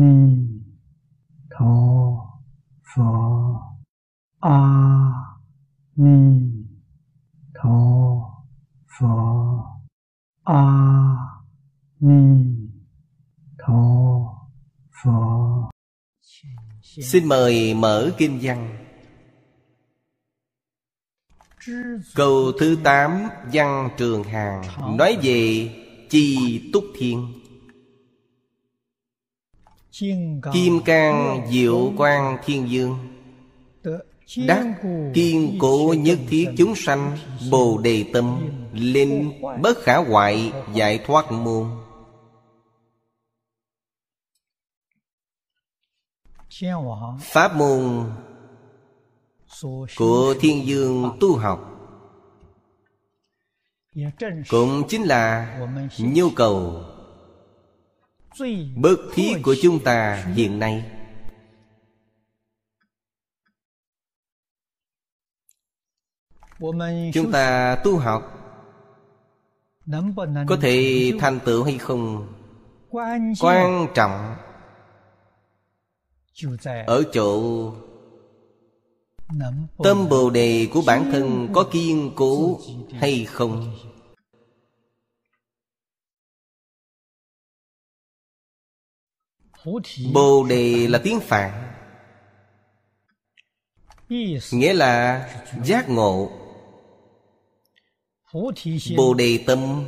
ni tho pho. A ni tho pho. A ni tho pho. Xin mời mở kinh văn. Câu thứ tám, văn trường hàng nói về chi túc thiên kim cang diệu quang thiên dương. Đắc kiên cố nhất thiết chúng sanh, bồ đề tâm, linh bất khả hoại giải thoát môn pháp môn của thiên dương tu học cũng chính là nhu cầu bất thiết của chúng ta hiện nay. Chúng ta tu học. Có thể thành tựu hay không? Quan trọng ở chỗ tâm bồ đề của bản thân có kiên cố hay không bồ đề là tiếng phạn. Nghĩa là giác ngộ. Bồ đề tâm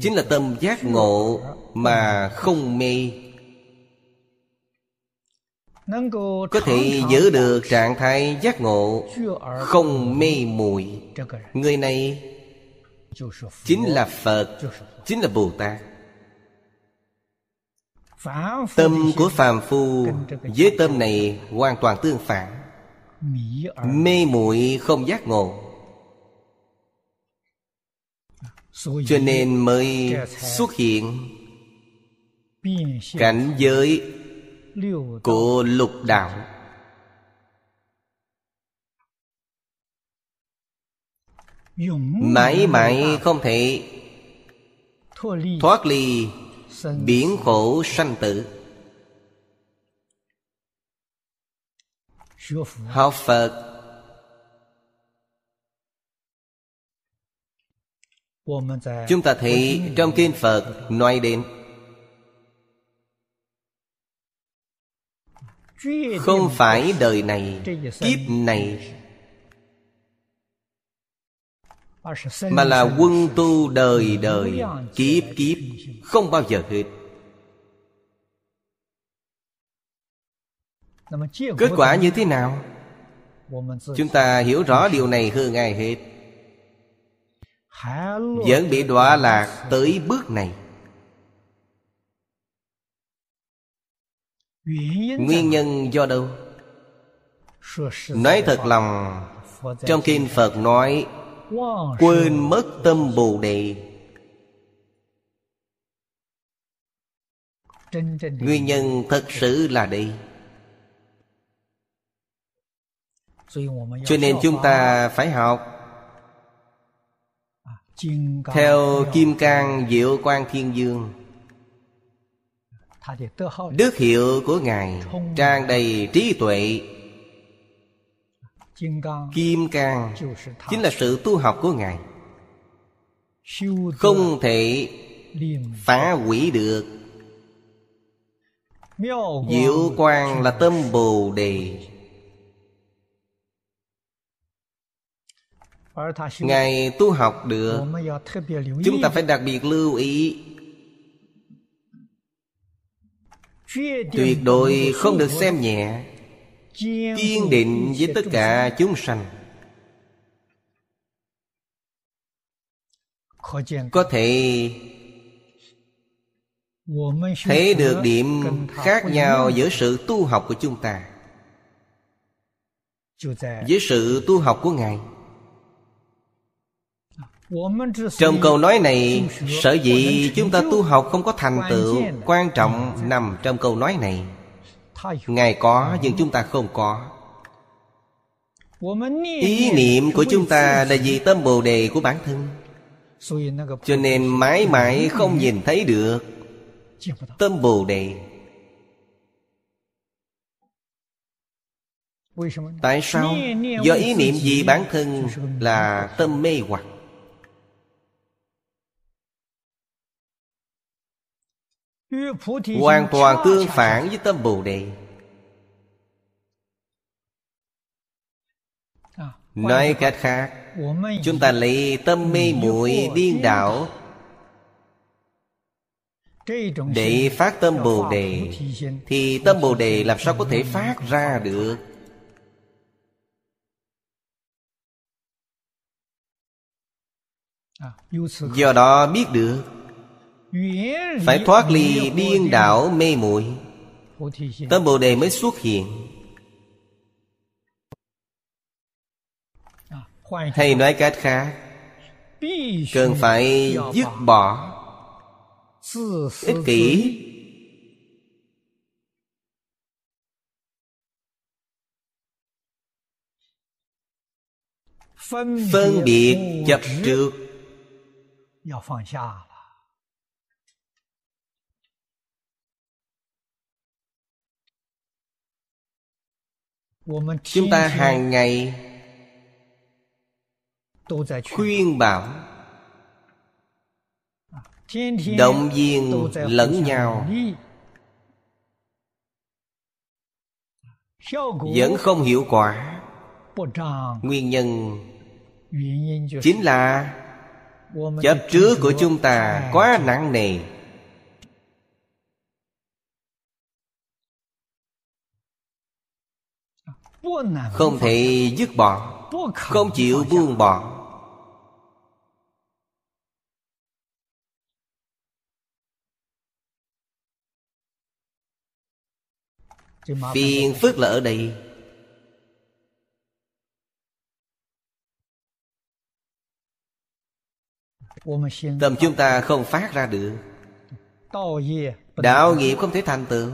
chính là tâm giác ngộ mà không mê. Có thể giữ được trạng thái giác ngộ không mê muội người này chính là phật chính là bồ tát tâm của phàm phu với tâm này hoàn toàn tương phản. Mê muội không giác ngộ. Cho nên mới xuất hiện cảnh giới của lục đạo. Mãi mãi không thể thoát ly biển khổ sanh tử. Học phật. Chúng ta thấy trong kinh phật nói đến không phải đời này kiếp này mà là quân tu đời đời kiếp kiếp không bao giờ hết. Kết quả như thế nào? Chúng ta hiểu rõ điều này hơn ai hết. Vẫn bị đọa lạc tới bước này. Nguyên nhân do đâu? Nói thật lòng trong kinh phật nói quên mất tâm bồ đề. Nguyên nhân thật sự là đây. Cho nên chúng ta phải học. Theo kim cang diệu quang thiên dương, đức hiệu của ngài tràn đầy trí tuệ kim cang chính là sự tu học của ngài. không thể phá hủy được. diệu quang là tâm bồ đề. ngài tu học được. chúng ta phải đặc biệt lưu ý. tuyệt đối không được xem nhẹ kiên định với tất cả chúng sanh. Có thể thấy được điểm khác nhau giữa sự tu học của chúng ta. Với sự tu học của ngài. Trong câu nói này sở dĩ chúng ta tu học không có thành tựu quan trọng nằm trong câu nói này ngài có, nhưng chúng ta không có. Ý niệm của chúng ta là vì tâm bồ đề của bản thân. Cho nên mãi mãi không nhìn thấy được tâm bồ đề. Tại sao? Do ý niệm gì bản thân là tâm mê hoặc. Hoàn toàn tương phản với tâm Bồ Đề. Nói cách khác, Chúng ta lấy tâm mê muội điên đảo Để phát tâm Bồ Đề, Thì tâm Bồ Đề làm sao có thể phát ra được? Do đó biết được phải thoát ly điên đảo mê muội. Tâm Bồ Đề mới xuất hiện. Hay nói cách khác, cần phải dứt bỏ. Ích kỷ. Phân biệt chấp trước. Chúng ta hàng ngày khuyên bảo động viên lẫn nhau vẫn không hiệu quả。nguyên nhân chính là chấp trước của chúng ta quá nặng nề không thể dứt bỏ, không chịu buông bỏ. Phiền phức là ở đây. Tâm chúng ta không phát ra được. Đạo nghiệp không thể thành tựu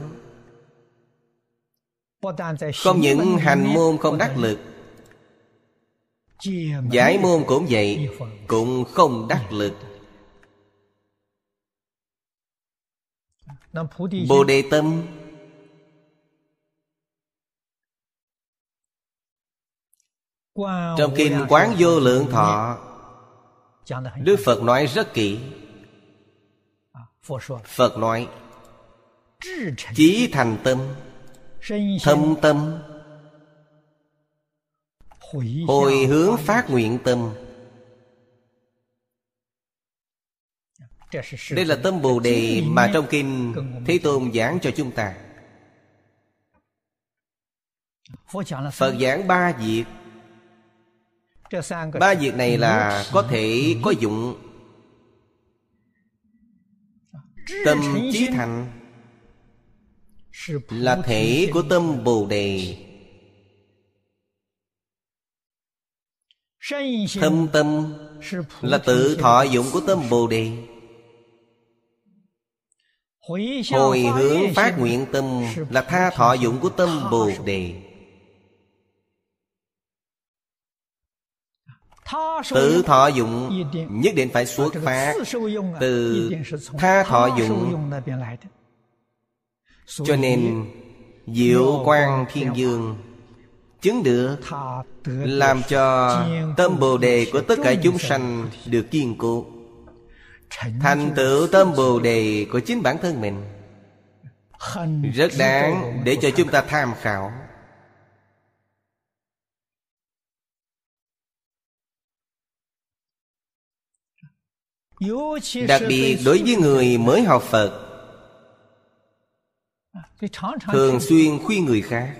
không những hành môn không đắc lực, giải môn cũng vậy, cũng không đắc lực. Bồ đề tâm, Trong kinh Quán Vô Lượng Thọ, Đức Phật nói rất kỹ. Phật nói, Chí thành tâm. Thâm tâm. Hồi hướng phát nguyện tâm. Đây là tâm Bồ Đề mà trong kinh Thế Tôn giảng cho chúng ta. Phật giảng ba việc. Ba việc này là có thể có dụng. Tâm chí thành là thể của tâm bồ đề. Thâm tâm là tự thọ dụng của tâm bồ đề. Hồi hướng phát nguyện tâm là tha thọ dụng của tâm bồ đề. Tự thọ dụng nhất định phải xuất phát Từ tha thọ dụng Cho nên Diệu quang thiên dương Chứng được Làm cho tâm bồ đề của tất cả chúng sanh Được kiên cố. Thành tựu tâm bồ đề của chính bản thân mình. Rất đáng để cho chúng ta tham khảo. Đặc biệt đối với người mới học phật thường xuyên khuyên người khác.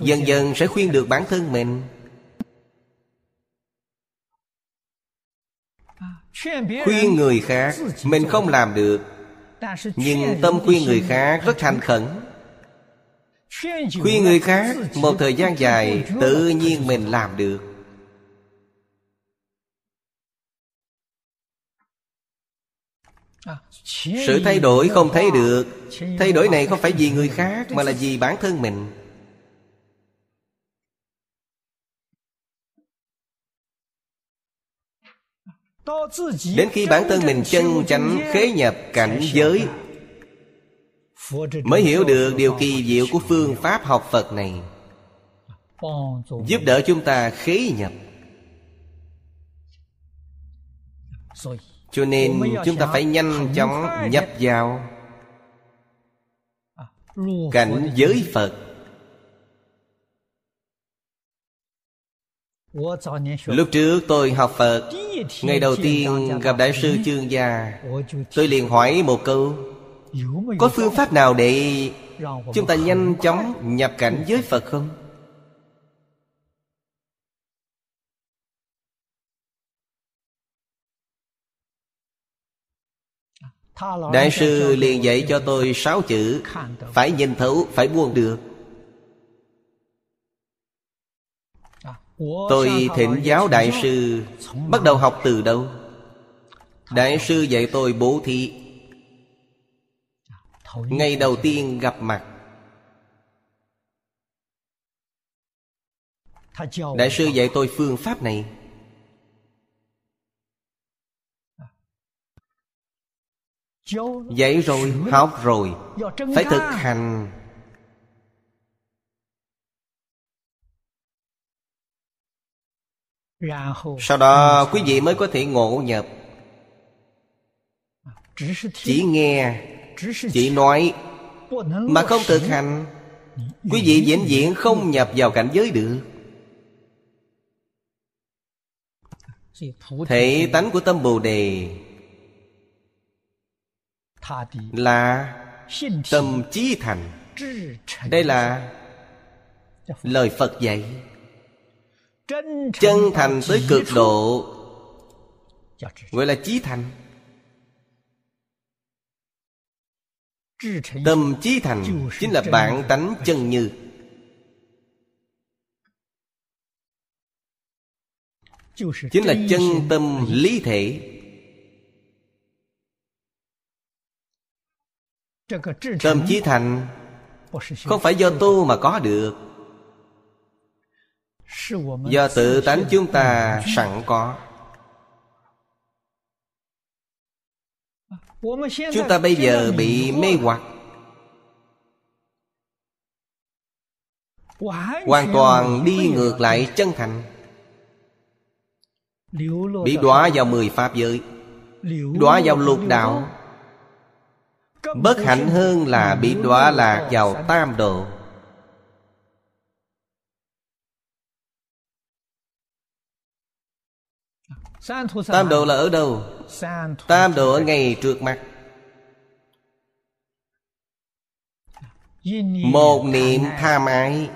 Dần dần sẽ khuyên được bản thân mình. Khuyên người khác mình không làm được. Nhưng tâm khuyên người khác rất thành khẩn. Khuyên người khác một thời gian dài tự nhiên mình làm được sự thay đổi không thấy được. Thay đổi này không phải vì người khác, mà là vì bản thân mình. Đến khi bản thân mình chân chánh, khế nhập cảnh giới, mới hiểu được điều kỳ diệu của phương pháp học phật này. Giúp đỡ chúng ta khế nhập. Cho nên chúng ta phải nhanh chóng nhập vào. Cảnh giới Phật. Lúc trước tôi học Phật Ngày đầu tiên gặp Đại sư Chương Gia. Tôi liền hỏi một câu Có phương pháp nào để Chúng ta nhanh chóng nhập cảnh với Phật không? Đại sư liền dạy cho tôi sáu chữ. Phải nhìn thấu, phải buông được. Tôi thỉnh giáo đại sư. Bắt đầu học từ đâu? Đại sư dạy tôi bố thí. Ngày đầu tiên gặp mặt. Đại sư dạy tôi phương pháp này Dạy rồi, học rồi. Phải thực hành. Sau đó quý vị mới có thể ngộ nhập. Chỉ nghe Chỉ nói Mà không thực hành. Quý vị vĩnh viễn không nhập vào cảnh giới được. Thể tánh của tâm Bồ Đề là tâm trí thành. Đây là lời Phật dạy. Chân thành tới cực độ, Gọi là chí thành. Tâm chí thành Chính là bản tánh chân như. Chính là chân tâm lý thể. Tâm chí thành Không phải do tu mà có được. Do tự tánh chúng ta sẵn có. Chúng ta bây giờ bị mê hoặc. Hoàn toàn đi ngược lại chân thành. Bị đọa vào mười pháp giới。Đọa vào lục đạo Bất hạnh hơn là bị đọa lạc vào tam độ Tam độ là ở đâu? Tam độ ở ngay trước mặt Một niệm tham ái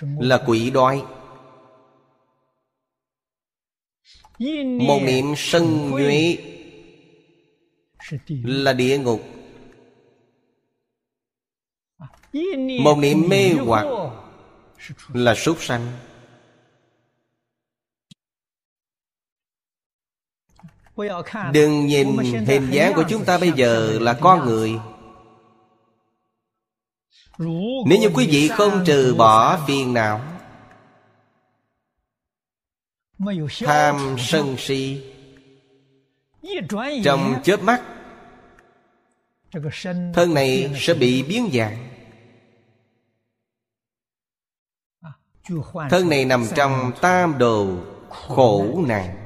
Là quỷ đói. Một niệm sân nhuế Là địa ngục Một niệm mê hoặc Là súc sanh. Đừng nhìn hình dáng của chúng ta bây giờ là con người. Nếu như quý vị không trừ bỏ phiền não Tham sân si Trong chớp mắt Thân này sẽ bị biến dạng Thân này nằm trong tam đồ khổ nạn.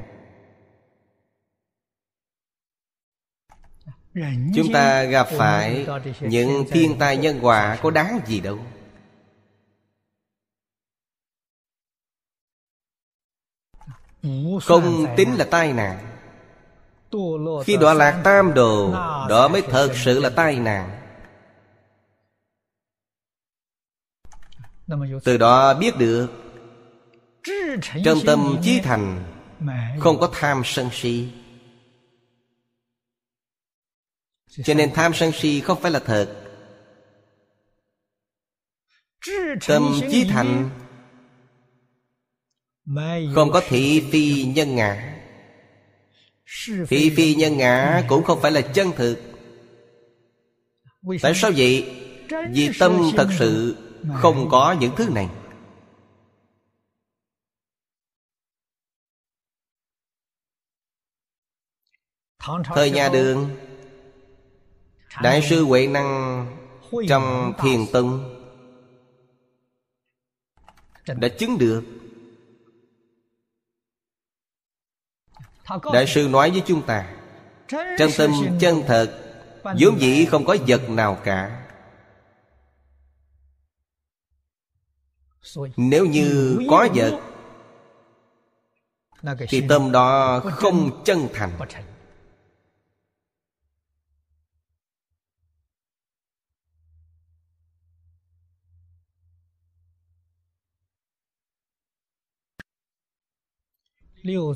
Chúng ta gặp phải những thiên tai nhân quả có đáng gì đâu. Không tính là tai nạn. Khi đọa lạc tam đồ, Đó mới thật sự là tai nạn. Từ đó biết được Trong tâm chí thành Không có tham sân si. Cho nên tham sân si không phải là thật. Tâm chí thành Không có thị phi nhân ngã. Thị phi nhân ngã cũng không phải là chân thực. Tại sao vậy? Vì tâm thật sự không có những thứ này. Thời nhà đường, Đại sư Huệ Năng Trong Thiền Tông đã chứng được. Đại sư nói với chúng ta, chân tâm, chân thật, vốn dĩ không có vật nào cả. Nếu như có vật thì tâm đó không chân thành.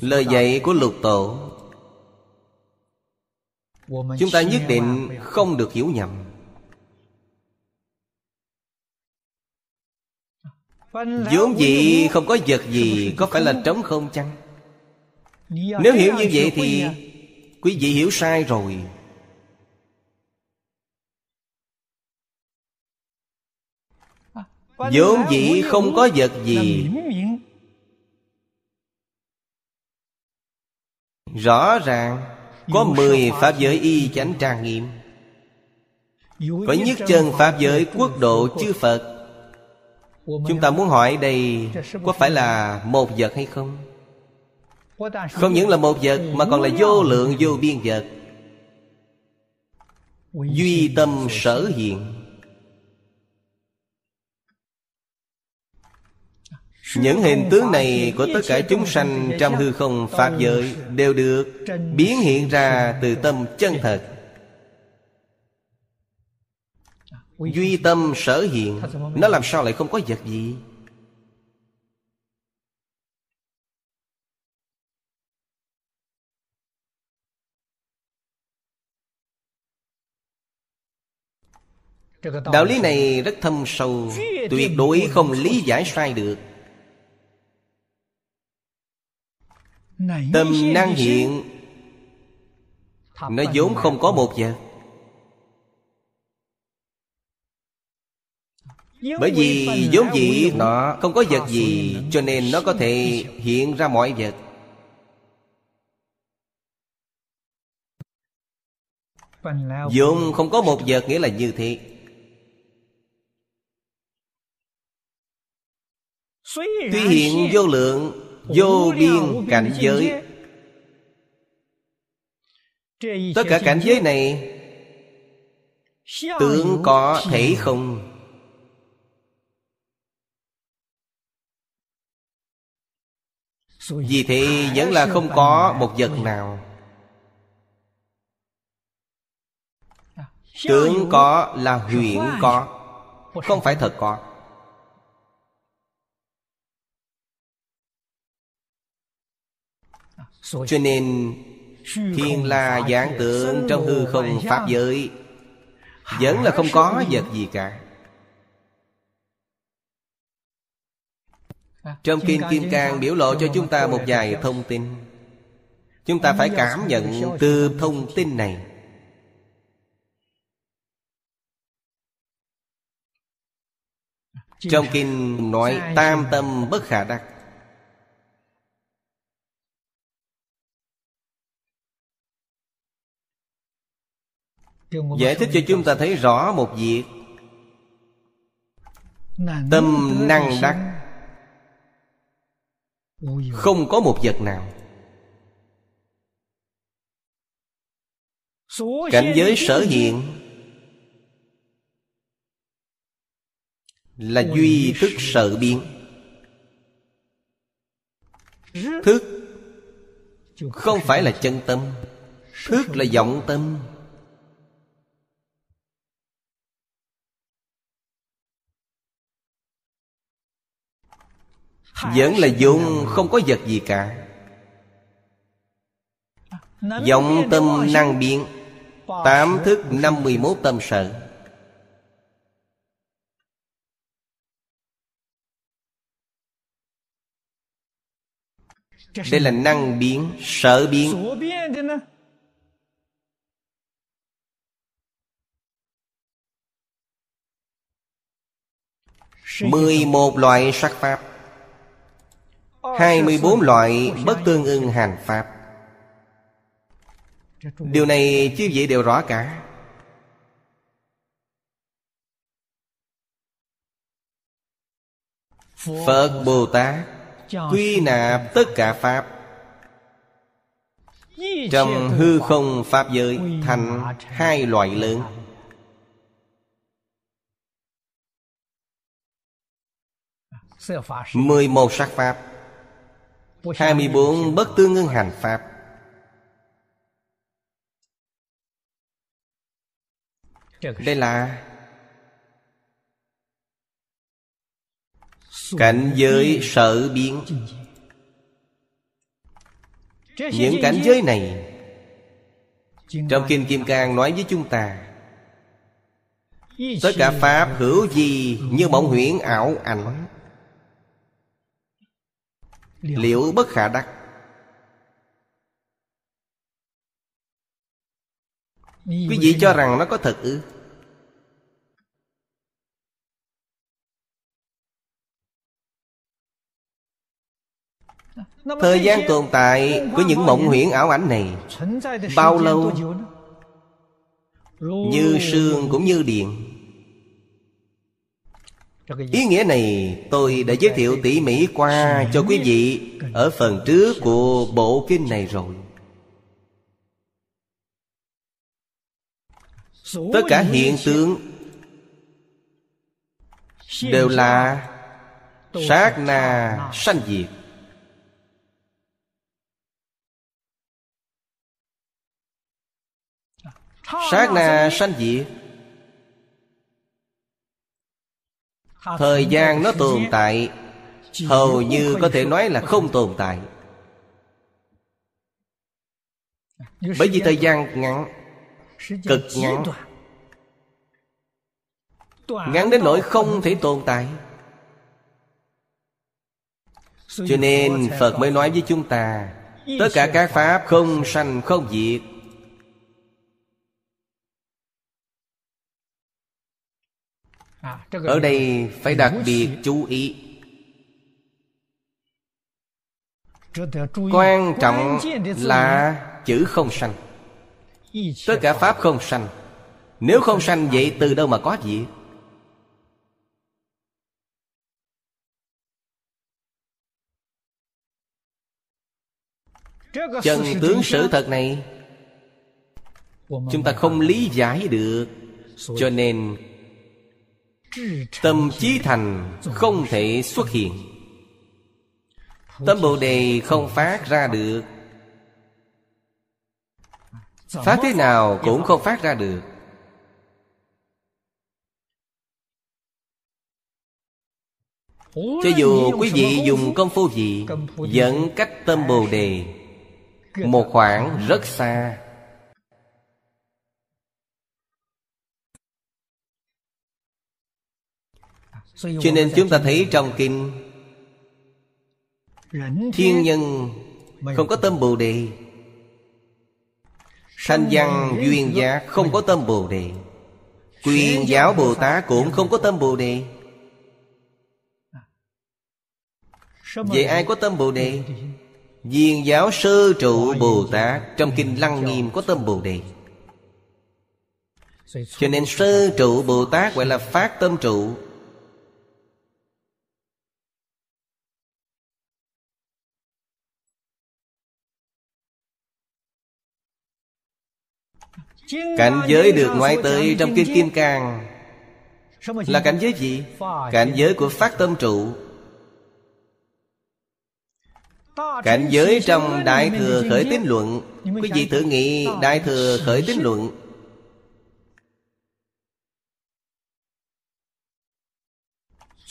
lời dạy của lục tổ chúng ta nhất định không được hiểu nhầm vốn dĩ không có vật gì có phải là trống không chăng? Nếu hiểu như vậy thì quý vị hiểu sai rồi. Vốn dĩ không có vật gì. Rõ ràng Có mười Pháp giới y chánh trang nghiêm. Có nhất chân Pháp giới quốc độ chư Phật Chúng ta muốn hỏi đây Có phải là một vật hay không? Không những là một vật, Mà còn là vô lượng, vô biên vật. Duy tâm sở hiện. Những hình tướng này của tất cả chúng sanh trong hư không Pháp giới Đều được biến hiện ra từ tâm chân thật. Duy tâm sở hiện Nó làm sao lại không có vật gì? Đạo lý này rất thâm sâu Tuyệt đối không lý giải sai được. Tâm năng hiện Nó vốn không có một vật Bởi vì vốn dĩ nó không có vật gì Cho nên nó có thể hiện ra mọi vật. Vốn không có một vật nghĩa là như thế. Tuy hiện vô lượng Vô biên cảnh giới. Tất cả cảnh giới này Tưởng có thể không Vì thế vẫn là không có một vật nào. Tưởng có là huyễn có Không phải thật có. Cho nên Thiên la giảng tượng trong hư không Pháp giới Vẫn là không có vật gì cả Trong Kinh Kim Cang biểu lộ cho chúng ta một vài thông tin. Chúng ta phải cảm nhận từ thông tin này. Trong Kinh nói tam tâm bất khả đắc. Giải thích cho chúng ta thấy rõ một việc. Tâm năng đắc không có một vật nào. Cảnh giới sở hiện Là duy thức sợ biến. Thức Không phải là chân tâm. Thức là vọng tâm. Vẫn là dùng không có vật gì cả. Vọng tâm năng biến. Tám thức năm mươi mốt tâm sở. Đây là năng biến, sở biến. Mười một loại sắc pháp 24 loại bất tương ưng hành Pháp. Điều này chứ vị đều rõ cả. Phật Bồ Tát Quy nạp tất cả Pháp. Trong hư không Pháp giới Thành hai loại lớn. Mười một sắc Pháp hai mươi bốn bất tương ngưng hành Pháp. Đây là Cảnh giới sở biến. Những cảnh giới này Trong Kinh Kim Cang nói với chúng ta, Tất cả Pháp hữu gì như mộng huyễn ảo ảnh. Liệu bất khả đắc? Quý vị cho rằng nó có thật ư? Thời gian tồn tại của những mộng huyễn ảo ảnh này Bao lâu? Như sương cũng như điện Ý nghĩa này tôi đã giới thiệu tỉ mỉ qua cho quý vị Ở phần trước của bộ kinh này rồi. Tất cả hiện tượng Đều là Sát na sanh diệt. Sát na sanh diệt Thời gian nó tồn tại Hầu như có thể nói là không tồn tại. Bởi vì thời gian ngắn Cực ngắn Ngắn đến nỗi không thể tồn tại. Cho nên Phật mới nói với chúng ta Tất cả các Pháp không sanh không diệt ở đây phải đặc biệt chú ý. Quan trọng là chữ không sanh. Tất cả pháp không sanh. Nếu không sanh vậy từ đâu mà có gì? Chân tướng sự thật này chúng ta không lý giải được. Cho nên Tâm trí thành không thể xuất hiện. Tâm Bồ Đề không phát ra được. Phát thế nào cũng không phát ra được. Cho dù quý vị dùng công phu gì Dẫn cách tâm Bồ Đề Một khoảng rất xa. Cho nên chúng ta thấy trong kinh thiên nhân không có tâm bồ đề. Sanh văn duyên giá không có tâm bồ đề. Quyền giáo bồ tát cũng không có tâm bồ đề. Vậy ai có tâm bồ đề? Viên giáo sơ trụ bồ tát trong kinh lăng nghiêm có tâm bồ đề. Cho nên sơ trụ bồ tát gọi là phát tâm trụ. Cảnh giới được nói tới trong Kinh Kim Cang. Là cảnh giới gì? Cảnh giới của phát tâm trụ. Cảnh giới trong Đại Thừa Khởi Tín Luận. Quý vị thử nghĩ Đại Thừa Khởi Tín Luận.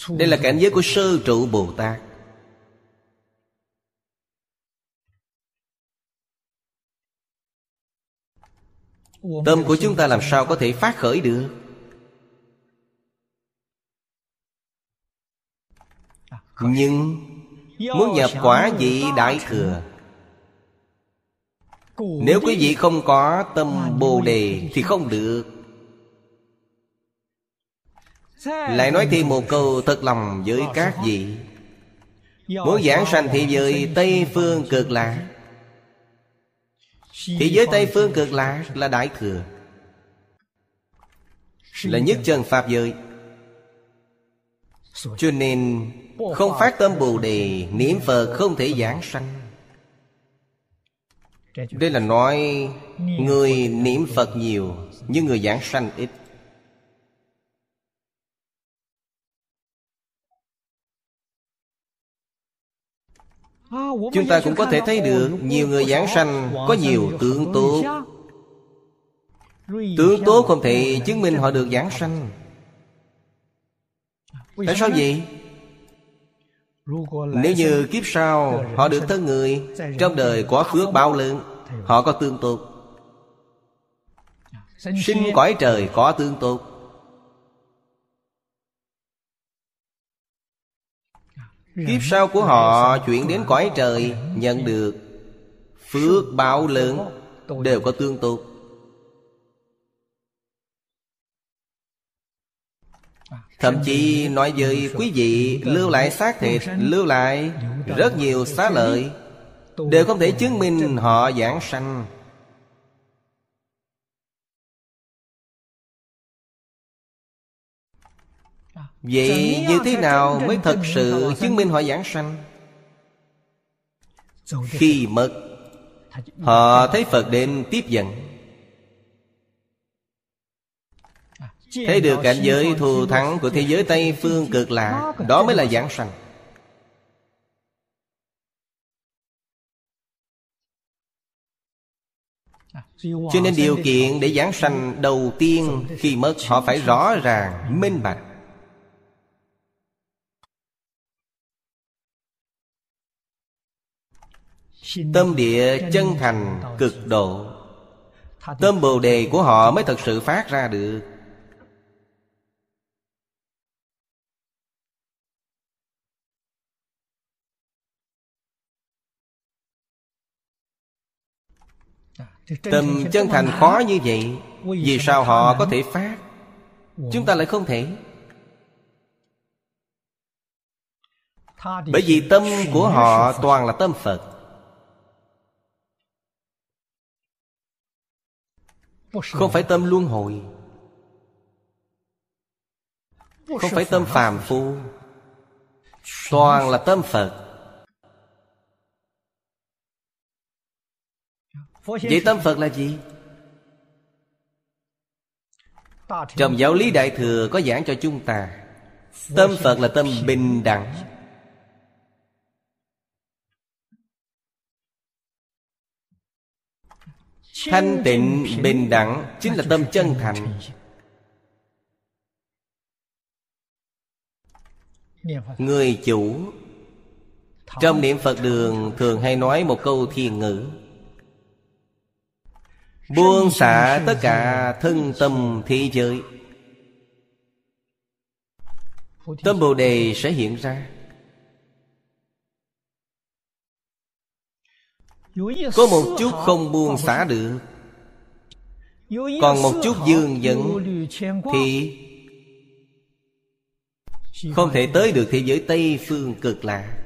Đây là cảnh giới của sơ trụ Bồ Tát Tâm của chúng ta làm sao có thể phát khởi được? Nhưng Muốn nhập quả vị đại thừa. Nếu quý vị không có tâm bồ đề Thì không được. Lại nói thêm một câu thật lòng với các vị. Muốn giảng sanh thế giới Tây Phương cực lạc Thế giới Tây Phương cực lạc là Đại Thừa. Là nhất chân Pháp giới. Cho nên Không phát tâm Bồ Đề Niệm Phật không thể giảng sanh. Đây là nói Người niệm Phật nhiều Nhưng người giảng sanh ít Chúng ta cũng có thể thấy được Nhiều người giảng sanh, Có nhiều tướng tốt Tướng tốt không thể chứng minh họ được giảng sanh. Tại sao vậy? Nếu như kiếp sau Họ được thân người, Trong đời có phước bao lớn, Họ có tương tốt. Sinh cõi trời có tương tốt. Kiếp sau của họ chuyển đến cõi trời Nhận được Phước báo lớn Đều có tương tốt Thậm chí nói với quý vị Lưu lại xác thịt Lưu lại rất nhiều xá lợi Đều không thể chứng minh họ giảng sanh Vậy như thế nào mới thật sự chứng minh họ giảng sanh? Khi mất Họ thấy Phật đến tiếp dẫn. Thấy được cảnh giới thù thắng của thế giới Tây Phương cực lạ Đó mới là giảng sanh. Cho nên điều kiện để giảng sanh đầu tiên Khi mất họ phải rõ ràng, minh bạch Tâm địa chân thành cực độ. Tâm bồ đề của họ mới thật sự phát ra được. Tâm chân thành khó như vậy Vì sao họ có thể phát? Chúng ta lại không thể. Bởi vì tâm của họ toàn là tâm Phật Không phải tâm luân hồi. Không phải tâm phàm phu. Toàn là tâm Phật. Vậy tâm Phật là gì? Trong giáo lý Đại Thừa có giảng cho chúng ta, Tâm Phật là tâm bình đẳng. Thanh tịnh, bình đẳng Chính là tâm chân thành. Người chủ. Trong niệm Phật đường Thường hay nói một câu thiền ngữ. Buông xả tất cả thân tâm thế giới. Tâm Bồ Đề sẽ hiện ra. Có một chút không buông xả được. Còn một chút dương dẫn Thì Không thể tới được thế giới Tây Phương cực lạ.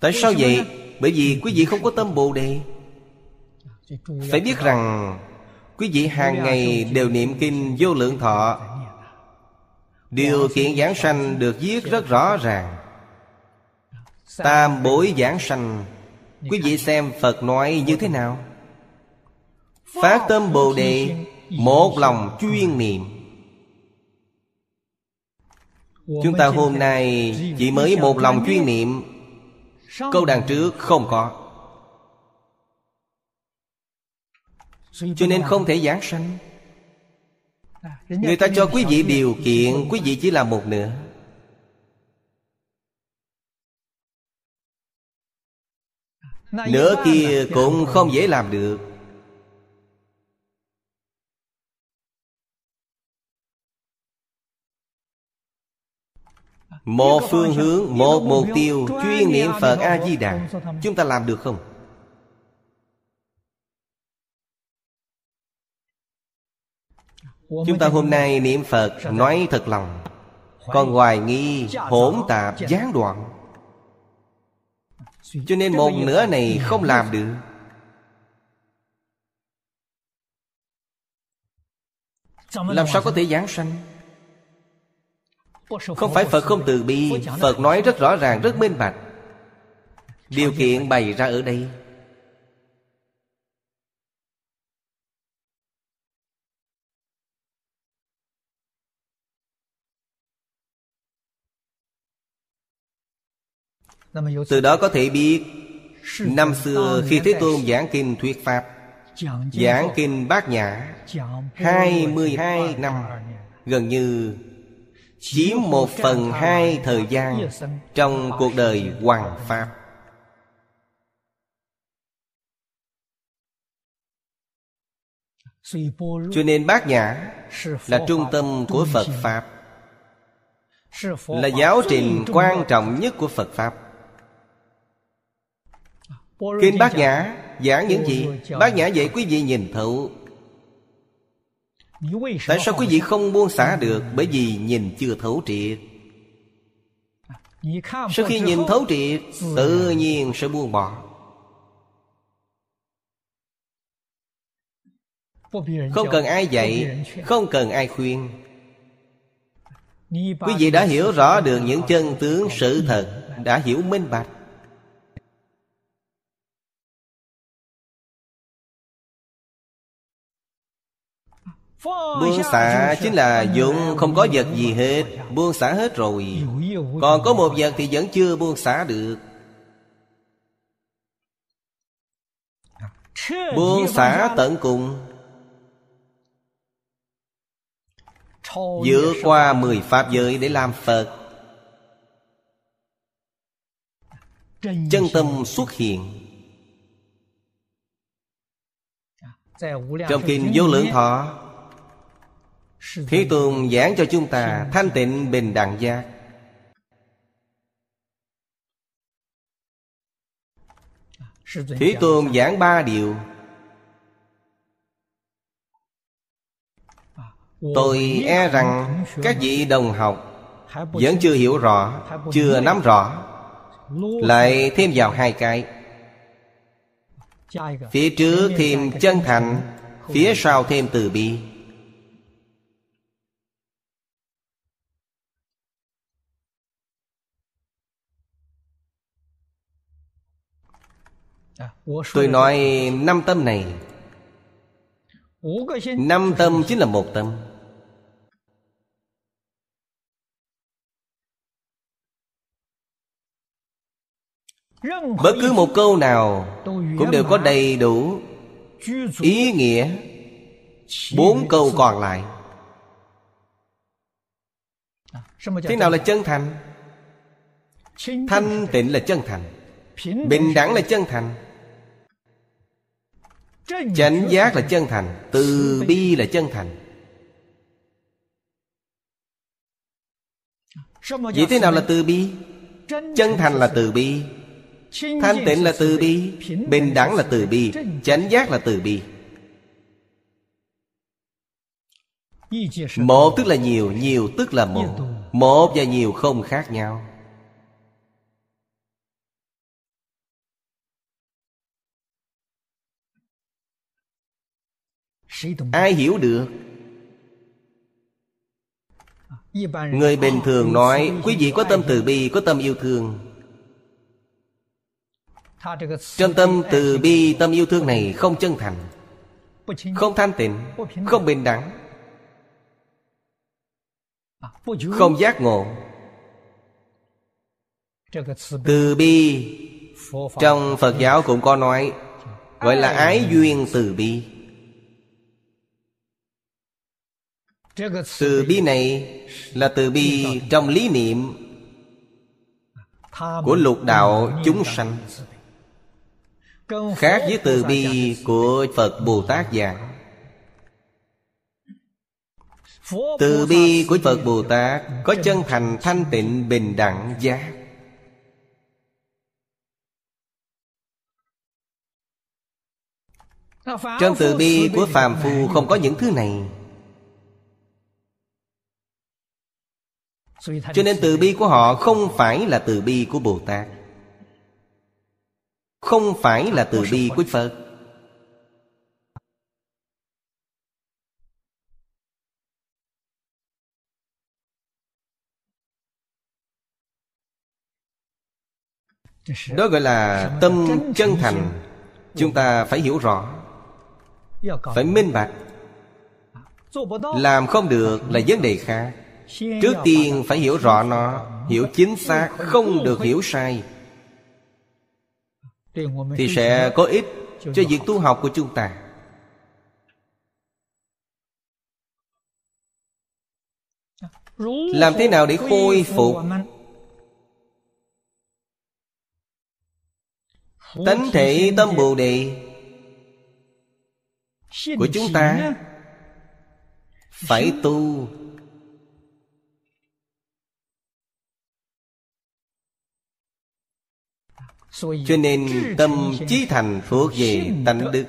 Tại sao vậy? Bởi vì quý vị không có tâm Bồ Đề. Phải biết rằng Quý vị hàng ngày đều niệm kinh vô lượng thọ Điều kiện giảng sanh được viết rất rõ ràng. Tam bối giảng sanh, Quý vị xem Phật nói như thế nào? Phát tâm Bồ Đề, Một lòng chuyên niệm. Chúng ta hôm nay chỉ mới một lòng chuyên niệm. Câu đằng trước không có. Cho nên không thể giảng sanh. Người ta cho quý vị điều kiện Quý vị chỉ làm một nửa. Nửa kia cũng không dễ làm được. Một phương hướng, một mục tiêu Chuyên niệm Phật A-di-đà Chúng ta làm được không? Chúng ta hôm nay niệm Phật nói thật lòng. Còn hoài nghi hỗn tạp gián đoạn. Cho nên một nửa này không làm được. Làm sao có thể giảng sanh? Không phải Phật không từ bi Phật nói rất rõ ràng, rất minh bạch. Điều kiện bày ra ở đây Từ đó có thể biết Năm xưa khi Thế Tôn giảng kinh thuyết Pháp Giảng kinh Bát Nhã 22 năm Gần như Chiếm một phần hai thời gian Trong cuộc đời Hoàng Pháp. Cho nên Bát Nhã Là trung tâm của Phật Pháp Là giáo trình quan trọng nhất của Phật Pháp Kinh Bát Nhã giảng những gì? Bát Nhã dạy quý vị nhìn thấu Tại sao quý vị không buông xả được? Bởi vì nhìn chưa thấu triệt. Sau khi nhìn thấu triệt Tự nhiên sẽ buông bỏ. Không cần ai dạy Không cần ai khuyên. Quý vị đã hiểu rõ được những chân tướng sự thật Đã hiểu minh bạch Buông xả chính là dụng không có vật gì hết. Buông xả hết rồi. Còn có một vật thì vẫn chưa buông xả được. Buông xả tận cùng. Vượt qua mười pháp giới để làm Phật. Chân tâm xuất hiện. Trong kinh vô lượng thọ Thế Tôn giảng cho chúng ta thanh tịnh bình đẳng giác. Thế Tôn giảng ba điều. Tôi e rằng các vị đồng học Vẫn chưa hiểu rõ Chưa nắm rõ. Lại thêm vào hai cái. Phía trước thêm chân thành Phía sau thêm từ bi Tôi nói năm tâm này. Năm tâm chính là một tâm. Bất cứ một câu nào Cũng đều có đầy đủ Ý nghĩa Bốn câu còn lại. Thế nào là chân thành? Thanh tịnh là chân thành. Bình đẳng là chân thành Chánh giác là chân thành Từ bi là chân thành. Vậy thế nào là từ bi? Chân thành là từ bi. Thanh tịnh là từ bi. Bình đẳng là từ bi. Chánh giác là từ bi. Một tức là nhiều Nhiều tức là một. Một và nhiều không khác nhau ai hiểu được? Người bình thường nói quý vị có tâm từ bi có tâm yêu thương. Trong tâm từ bi tâm yêu thương này không chân thành không thanh tịnh không bình đẳng không giác ngộ. Từ bi trong phật giáo cũng có nói gọi là ái duyên từ bi từ bi này là từ bi trong lý niệm của lục đạo chúng sanh, khác với từ bi của phật bồ tát giảng. Từ bi của phật bồ tát có chân thành, thanh tịnh, bình đẳng giác trong từ bi của phàm phu không có những thứ này. Cho nên từ bi của họ không phải là từ bi của Bồ Tát. Không phải là từ bi của Phật. Đó gọi là tâm chân thành. Chúng ta phải hiểu rõ. Phải minh bạch. Làm không được là vấn đề khác trước tiên phải hiểu rõ nó, hiểu chính xác, không được hiểu sai. Thì sẽ có ích cho việc tu học của chúng ta. Làm thế nào để khôi phục? Tánh thể tâm bồ đề của chúng ta phải tu cho nên tâm chí thành thuộc về tánh đức.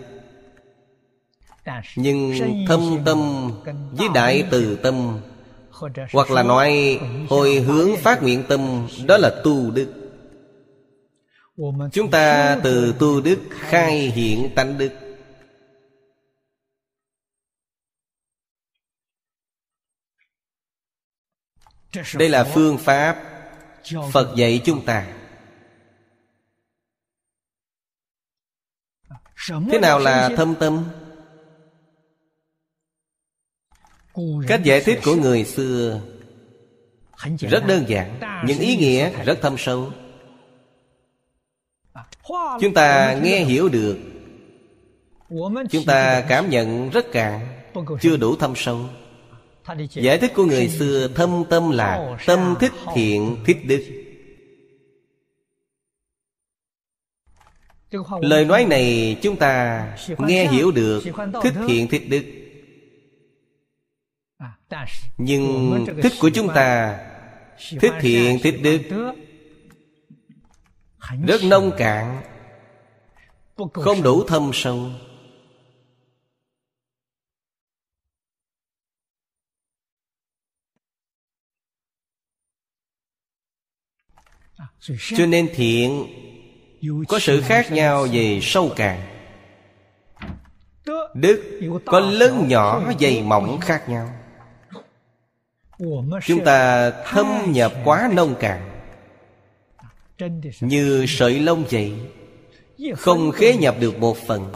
Nhưng thâm tâm với đại từ tâm. Hoặc là nói hồi hướng phát nguyện tâm đó là tu đức. Chúng ta từ tu đức khai hiện tánh đức. Đây là phương pháp phật dạy chúng ta thế nào là thâm tâm? Cách giải thích của người xưa rất đơn giản nhưng ý nghĩa rất thâm sâu. Chúng ta nghe hiểu được. Chúng ta cảm nhận rất cạn chưa đủ thâm sâu. Giải thích của người xưa thâm tâm là tâm thích thiện thích đức lời nói này chúng ta nghe hiểu được thích thiện thích đức. Nhưng thích của chúng ta thích thiện thích đức. rất nông cạn không đủ thâm sâu. Cho nên thiện có sự khác nhau về sâu cạn đức có lớn nhỏ dày mỏng khác nhau. Chúng ta thâm nhập quá nông cạn. Như sợi lông vậy, không khế nhập được một phần.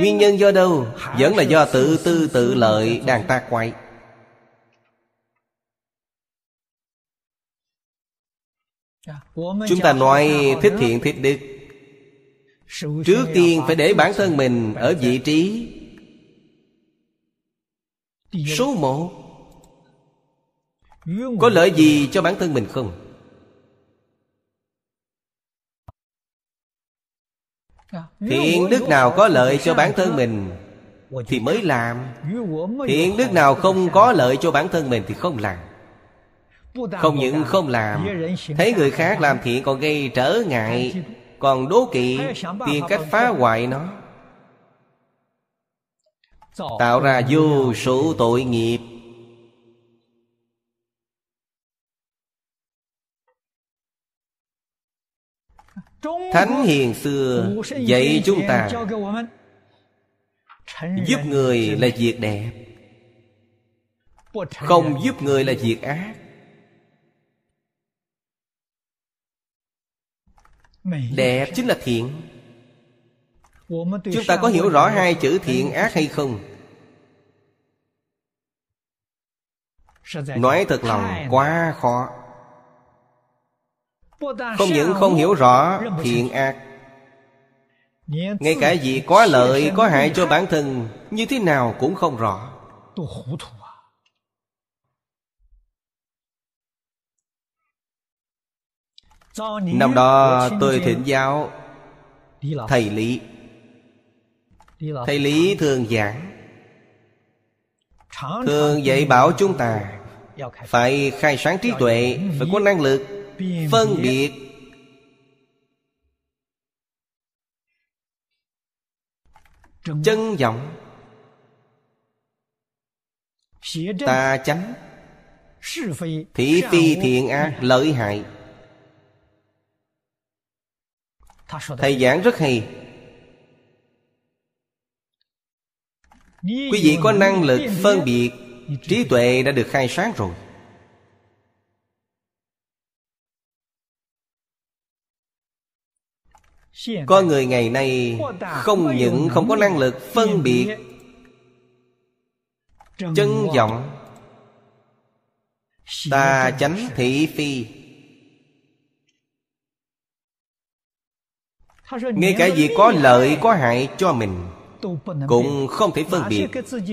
Nguyên nhân do đâu? Vẫn là do tự tư tự lợi đang ta quay. Chúng ta nói thích thiện thích đức. Trước tiên phải để bản thân mình ở vị trí số một. Có lợi gì cho bản thân mình không? Thiện đức nào có lợi cho bản thân mình thì mới làm. Thiện đức nào không có lợi cho bản thân mình thì không làm không những không làm thấy người khác làm thiện còn gây trở ngại còn đố kỵ tìm cách phá hoại nó. Tạo ra vô số tội nghiệp. Thánh hiền xưa dạy chúng ta giúp người là việc đẹp không giúp người là việc ác đẹp chính là thiện. Chúng ta có hiểu rõ hai chữ thiện ác hay không? Nói thật lòng quá khó. Không những không hiểu rõ thiện ác ngay cả gì có lợi có hại cho bản thân như thế nào cũng không rõ năm đó tôi thỉnh giáo thầy lý. Thầy lý thường giảng. Thường dạy bảo chúng ta phải khai sáng trí tuệ phải có năng lực phân biệt. Chân vọng ta chánh. Thị phi thiện ác lợi hại thầy giảng rất hay. Quý vị có năng lực phân biệt Trí tuệ đã được khai sáng rồi. Con người ngày nay Không những không có năng lực phân biệt Chân vọng, Ta chánh thị phi. Ngay cả việc có lợi, có hại cho mình, Cũng không thể phân biệt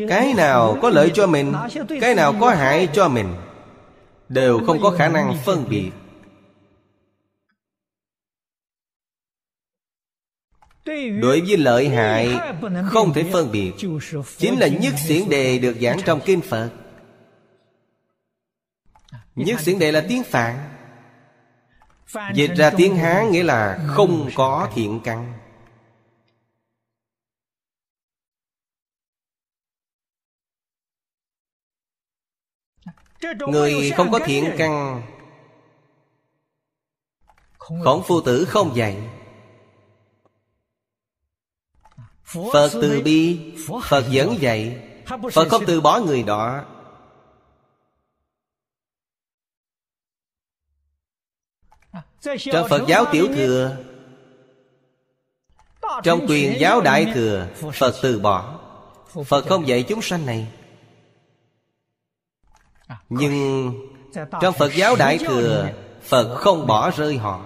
Cái nào có lợi cho mình, Cái nào có hại cho mình, Đều không có khả năng phân biệt. Đối với lợi hại, Không thể phân biệt. Chính là nhất xiển đề được giảng trong Kinh Phật. Nhất xiển đề là tiếng Phạn. Dịch ra tiếng Hán nghĩa là không có thiện căn. Người không có thiện căn. Khổng phu tử không dạy. Phật từ bi Phật dẫn dạy. Phật không từ bỏ người đó Trong Phật giáo tiểu thừa. Trong quyền giáo đại thừa Phật từ bỏ. Phật không dạy chúng sanh này. Nhưng Trong Phật giáo đại thừa Phật không bỏ rơi họ.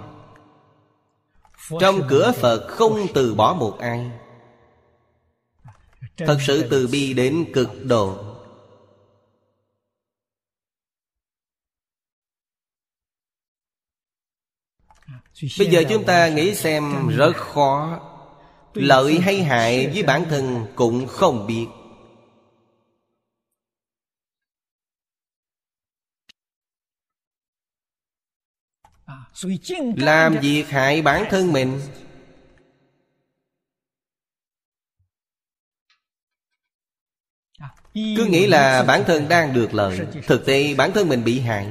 Trong cửa Phật không từ bỏ một ai. Thật sự từ bi đến cực độ Bây giờ chúng ta nghĩ xem rất khó Lợi hay hại với bản thân cũng không biết. Làm việc hại bản thân mình. Cứ nghĩ là bản thân đang được lợi Thực tế bản thân mình bị hại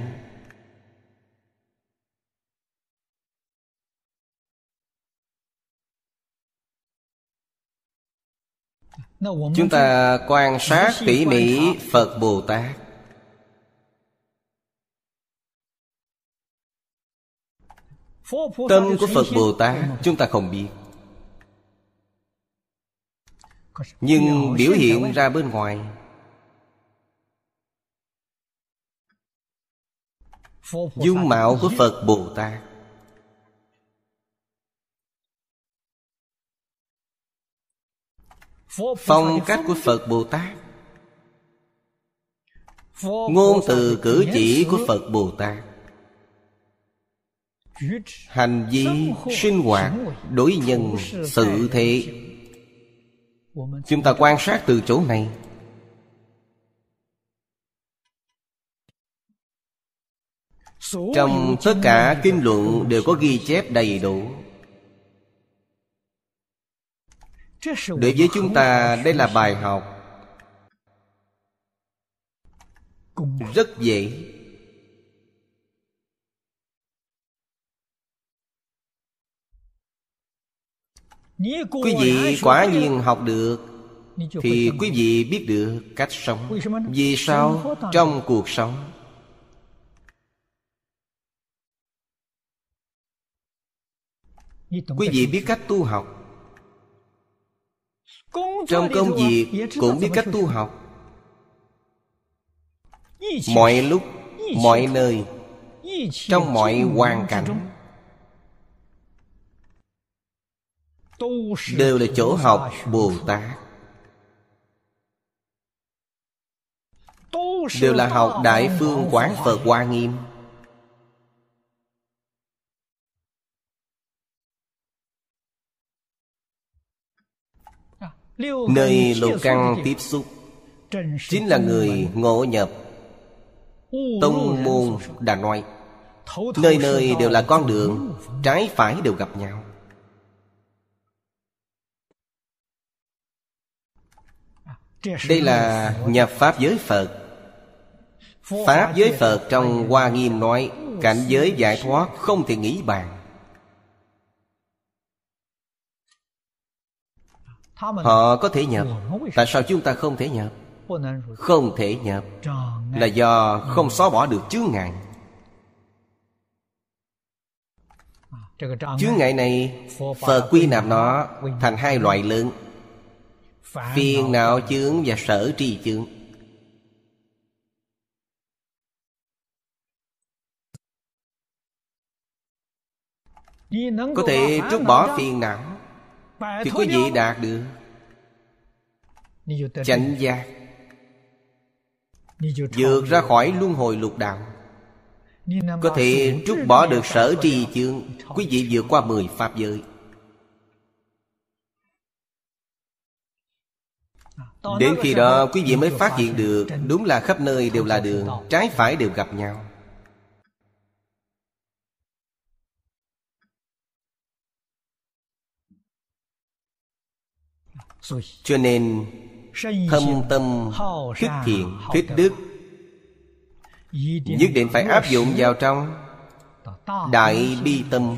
Chúng ta quan sát tỉ mỉ Phật Bồ Tát. Tâm của Phật Bồ Tát chúng ta không biết. Nhưng biểu hiện ra bên ngoài. Dung mạo của Phật Bồ Tát Phong cách của Phật Bồ Tát. Ngôn từ cử chỉ của Phật Bồ Tát. Hành vi sinh hoạt Đối nhân sự thế. Chúng ta quan sát từ chỗ này. Trong tất cả kinh luận đều có ghi chép đầy đủ Đối với chúng ta, đây là bài học. Rất dễ. Quý vị quả nhiên học được, Thì quý vị biết được cách sống. Vì sao? Trong cuộc sống. Quý vị biết cách tu học. Trong công việc cũng biết cách tu học. Mọi lúc, mọi nơi Trong mọi hoàn cảnh. Đều là chỗ học Bồ Tát. Đều là học Đại Phương Quán Phật Hoa Nghiêm Nơi lục căn tiếp xúc Chính là người ngộ nhập Tông môn đã nói Nơi nơi đều là con đường Trái phải đều gặp nhau. Đây là nhập Pháp giới Phật. Pháp giới Phật trong Hoa Nghiêm nói Cảnh giới giải thoát không thể nghĩ bàn Họ có thể nhập Tại sao chúng ta không thể nhập Không thể nhập Là do không xóa bỏ được chướng ngại. Chướng ngại này Phật quy nạp nó thành hai loại lớn. Phiền não chướng và sở tri chướng. Có thể trút bỏ phiền não Thì quý vị đạt được. Chánh giác. Vượt ra khỏi luân hồi lục đạo. Có thể trút bỏ được sở trì chương. Quý vị vượt qua mười pháp giới. Đến khi đó quý vị mới phát hiện được đúng là khắp nơi đều là đường trái phải đều gặp nhau cho nên Thâm tâm thích thiện Thích đức. Nhất định phải áp dụng vào trong Đại bi tâm.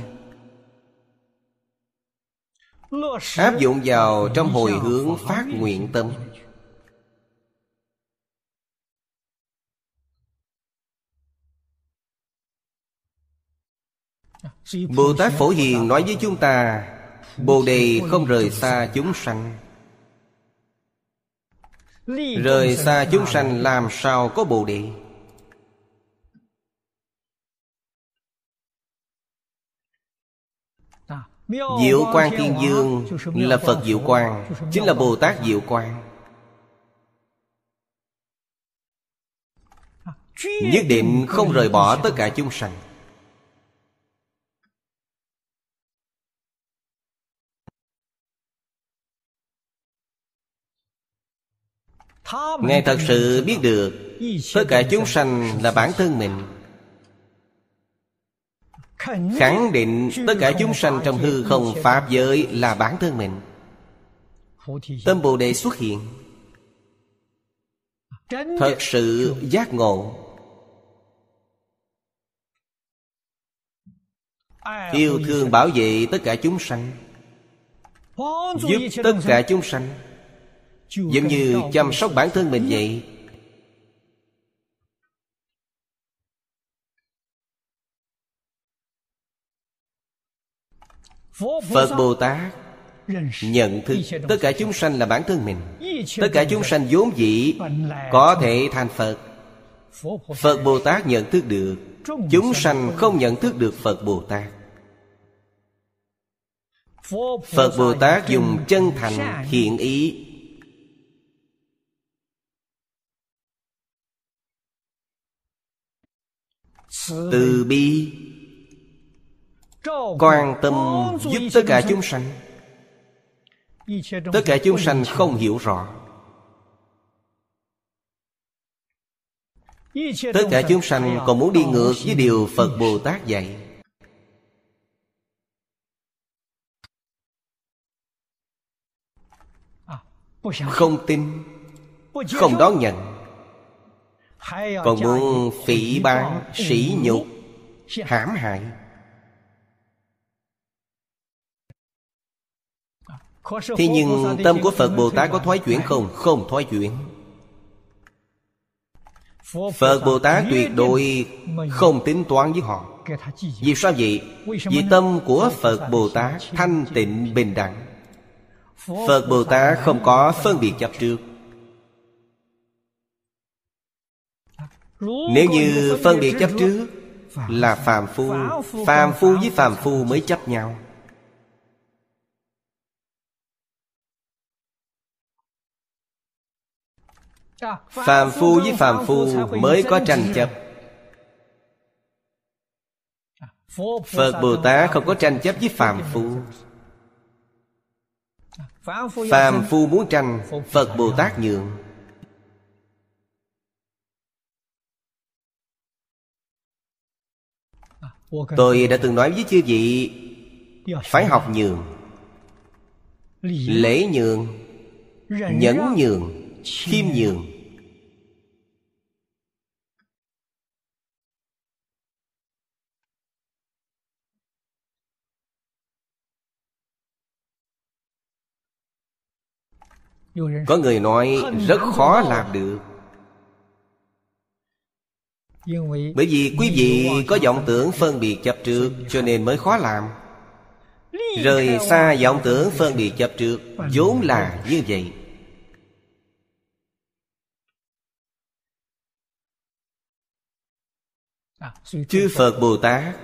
Áp dụng vào trong hồi hướng phát nguyện tâm. Bồ Tát Phổ Hiền nói với chúng ta Bồ Đề không rời xa chúng sanh Rời xa chúng sanh làm sao có Bồ Đề? Diệu quan thiên dương là Phật diệu quan Chính là Bồ Tát diệu quan Nhất định không rời bỏ tất cả chúng sanh Ngài thật sự biết được Tất cả chúng sanh là bản thân mình. Khẳng định tất cả chúng sanh trong hư không Pháp giới là bản thân mình. Tâm Bồ Đề xuất hiện. Thật sự giác ngộ. Yêu thương bảo vệ tất cả chúng sanh Giúp tất cả chúng sanh Giống như chăm sóc bản thân mình vậy. Phật Bồ Tát Nhận thức tất cả chúng sanh là bản thân mình. Tất cả chúng sanh vốn dĩ Có thể thành Phật. Phật Bồ Tát nhận thức được. Chúng sanh không nhận thức được Phật Bồ Tát Phật Bồ Tát dùng chân thành hiện ý từ bi. Quan tâm giúp tất cả chúng sanh. Tất cả chúng sanh không hiểu rõ. Tất cả chúng sanh còn muốn đi ngược với điều phật bồ tát dạy. Không tin, không đón nhận còn muốn phỉ bán sỉ nhục hãm hại. Thế nhưng tâm của Phật Bồ Tát có thoái chuyển không? Không thoái chuyển. Phật Bồ Tát tuyệt đối không tính toán với họ. Vì sao vậy? Vì tâm của Phật Bồ Tát thanh tịnh bình đẳng. Phật Bồ Tát không có phân biệt chấp trước Nếu như phân biệt chấp trước Là phàm phu Phàm phu với phàm phu mới chấp nhau. Phàm phu với phàm phu mới có tranh chấp. Phật Bồ Tát không có tranh chấp với phàm phu. Phàm phu muốn tranh Phật Bồ Tát nhường Tôi đã từng nói với chư vị Phải học nhường Lễ nhường Nhẫn nhường Khiêm nhường. Có người nói rất khó làm được Bởi vì quý vị có vọng tưởng phân biệt chấp trước Cho nên mới khó làm. Rời xa vọng tưởng phân biệt chấp trước vốn là như vậy. Chư Phật Bồ Tát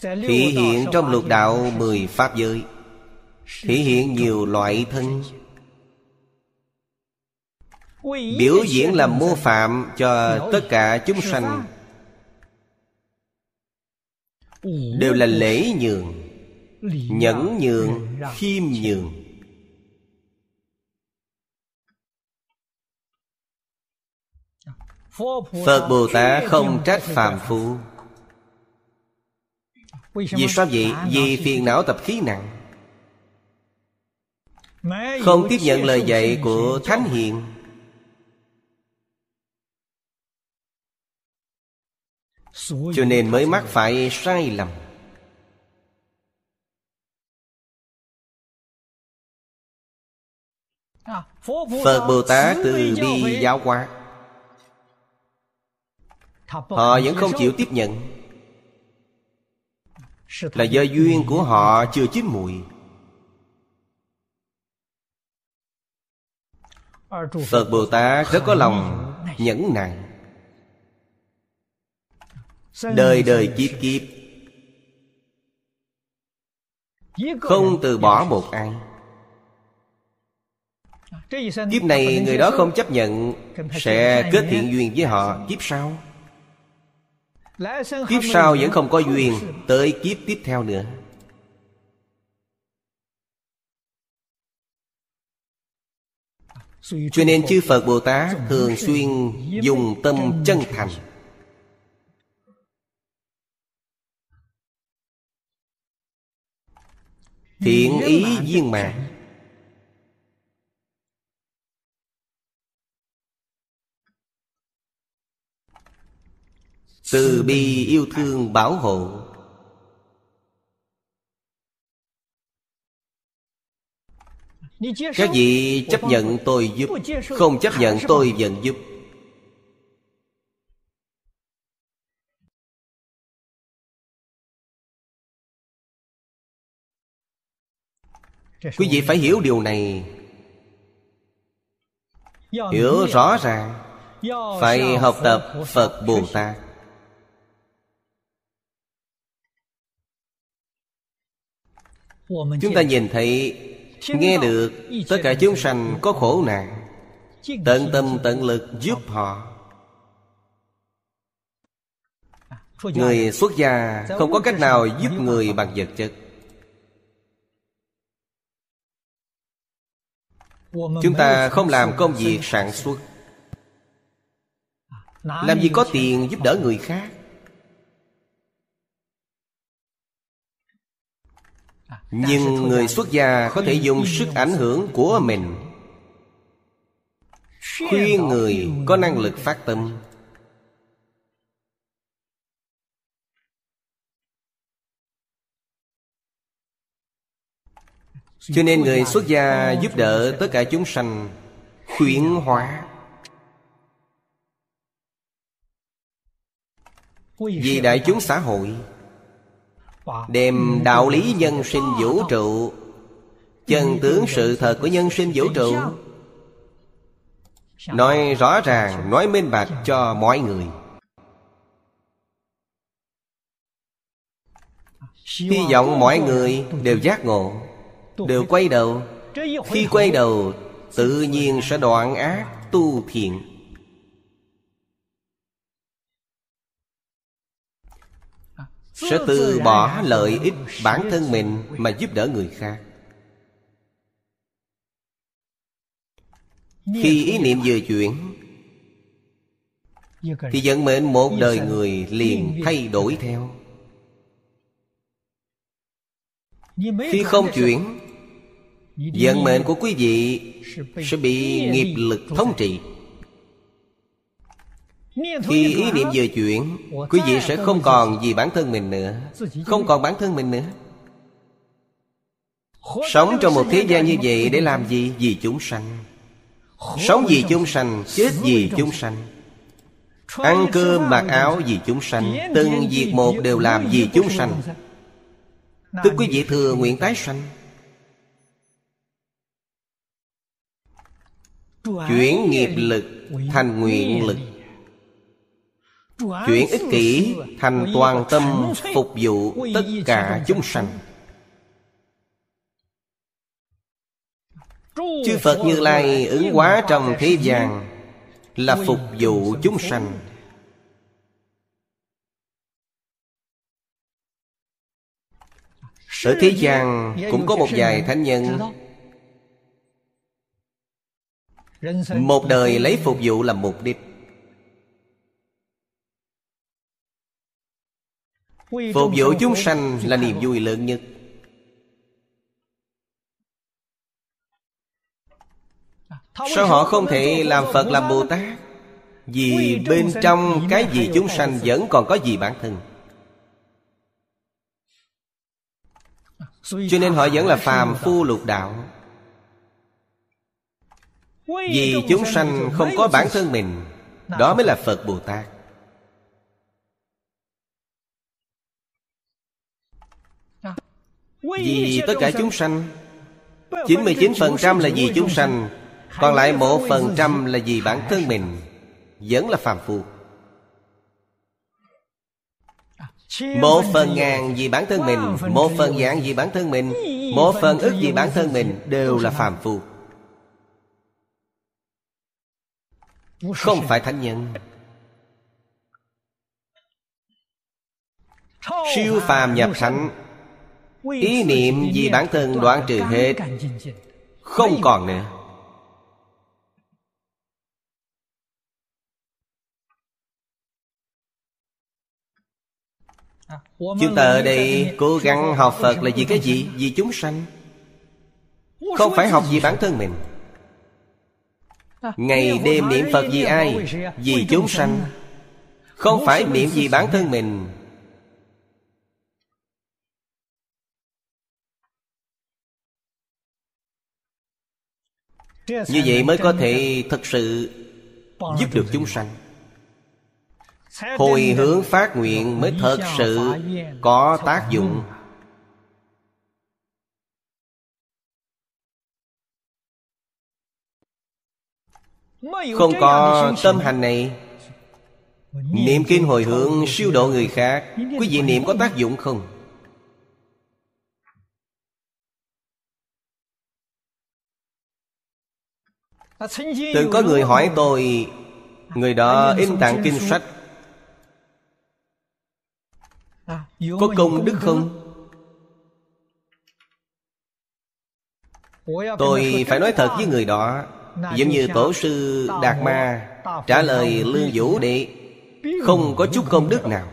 Thể hiện trong lục đạo mười Pháp giới Thể hiện nhiều loại thân Biểu diễn làm mô phạm cho tất cả chúng sanh. Đều là lễ nhường Nhẫn nhường Khiêm nhường. Phật Bồ Tát không trách phàm phu. Vì sao vậy? Vì phiền não tập khí nặng. Không tiếp nhận lời dạy của Thánh Hiền Cho nên mới mắc phải sai lầm. Phật Bồ Tát từ bi giáo hóa. Họ vẫn không chịu tiếp nhận. Là do duyên của họ chưa chín mùi Phật Bồ Tát rất có lòng nhẫn nại Đời đời kiếp kiếp. Không từ bỏ một ai. Kiếp này người đó không chấp nhận Sẽ kết thiện duyên với họ Kiếp sau. Kiếp sau vẫn không có duyên Tới kiếp tiếp theo nữa. Cho nên chư Phật Bồ Tát Thường xuyên dùng tâm chân thành Thiện ý viên mạng Từ bi yêu thương bảo hộ. Các vị chấp nhận tôi giúp. Không chấp nhận tôi vẫn giúp Quý vị phải hiểu điều này. Hiểu rõ ràng. Phải học tập Phật Bồ Tát. Chúng ta nhìn thấy Nghe được Tất cả chúng sanh có khổ nạn. Tận tâm tận lực giúp họ. Người xuất gia không có cách nào giúp người bằng vật chất Chúng ta không làm công việc sản xuất. Làm gì có tiền giúp đỡ người khác? Nhưng người xuất gia có thể dùng sức ảnh hưởng của mình. Khuyên người có năng lực phát tâm. Cho nên người xuất gia giúp đỡ tất cả chúng sanh Khuyến hóa. Vì đại chúng xã hội Đem đạo lý nhân sinh vũ trụ Chân tướng sự thật của nhân sinh vũ trụ Nói rõ ràng, nói minh bạch cho mọi người. Hy vọng mọi người đều giác ngộ. Đều quay đầu. Khi quay đầu, Tự nhiên sẽ đoạn ác tu thiện. Sẽ từ bỏ lợi ích bản thân mình mà giúp đỡ người khác. Khi ý niệm vừa chuyển, thì vận mệnh một đời người liền thay đổi theo. Khi không chuyển vận mệnh của quý vị sẽ bị nghiệp lực thống trị. Khi ý niệm vừa chuyển Quý vị sẽ không còn gì bản thân mình nữa. Không còn bản thân mình nữa. Sống trong một thế gian như vậy để làm gì? Vì chúng sanh. Sống vì chúng sanh Chết vì chúng sanh. Ăn cơm mặc áo vì chúng sanh. Từng việc một đều làm vì chúng sanh. Tức quý vị thừa nguyện tái sanh Chuyển nghiệp lực thành nguyện lực. Chuyển ích kỷ thành toàn tâm phục vụ tất cả chúng sanh. Chư Phật Như Lai ứng hóa trong thế gian Là phục vụ chúng sanh. Ở thế gian cũng có một vài thánh nhân Một đời lấy phục vụ làm mục đích Phục vụ chúng sanh là niềm vui lớn nhất. Sao họ không thể làm Phật làm Bồ Tát? Vì bên trong cái gì chúng sanh vẫn còn có gì bản thân. Cho nên họ vẫn là phàm phu lục đạo Vì chúng sanh không có bản thân mình Đó mới là Phật Bồ Tát. Vì tất cả chúng sanh 99% là vì chúng sanh còn lại một phần trăm là vì bản thân mình Vẫn là phàm phu. Một phần ngàn vì bản thân mình Một phần dạng vì bản thân mình Một phần ức vì bản thân mình Đều là phàm phu Không phải thánh nhân. Siêu phàm nhập thánh. Ý niệm vì bản thân đoạn trừ hết Không còn nữa. Chúng ta ở đây cố gắng học Phật là vì cái gì? Vì chúng sanh. Không phải học vì bản thân mình Ngày đêm niệm Phật vì ai? Vì chúng sanh. Không phải niệm vì bản thân mình. Như vậy mới có thể thực sự giúp được chúng sanh. Hồi hướng phát nguyện mới thật sự có tác dụng Không có tâm hành này Niệm kinh hồi hướng siêu độ người khác, Quý vị niệm có tác dụng không? Từng có người hỏi tôi, Người đó in tặng kinh sách Có công đức không? Tôi phải nói thật với người đó Giống như tổ sư Đạt Ma Trả lời Lương Vũ Đệ, Không có chút công đức nào.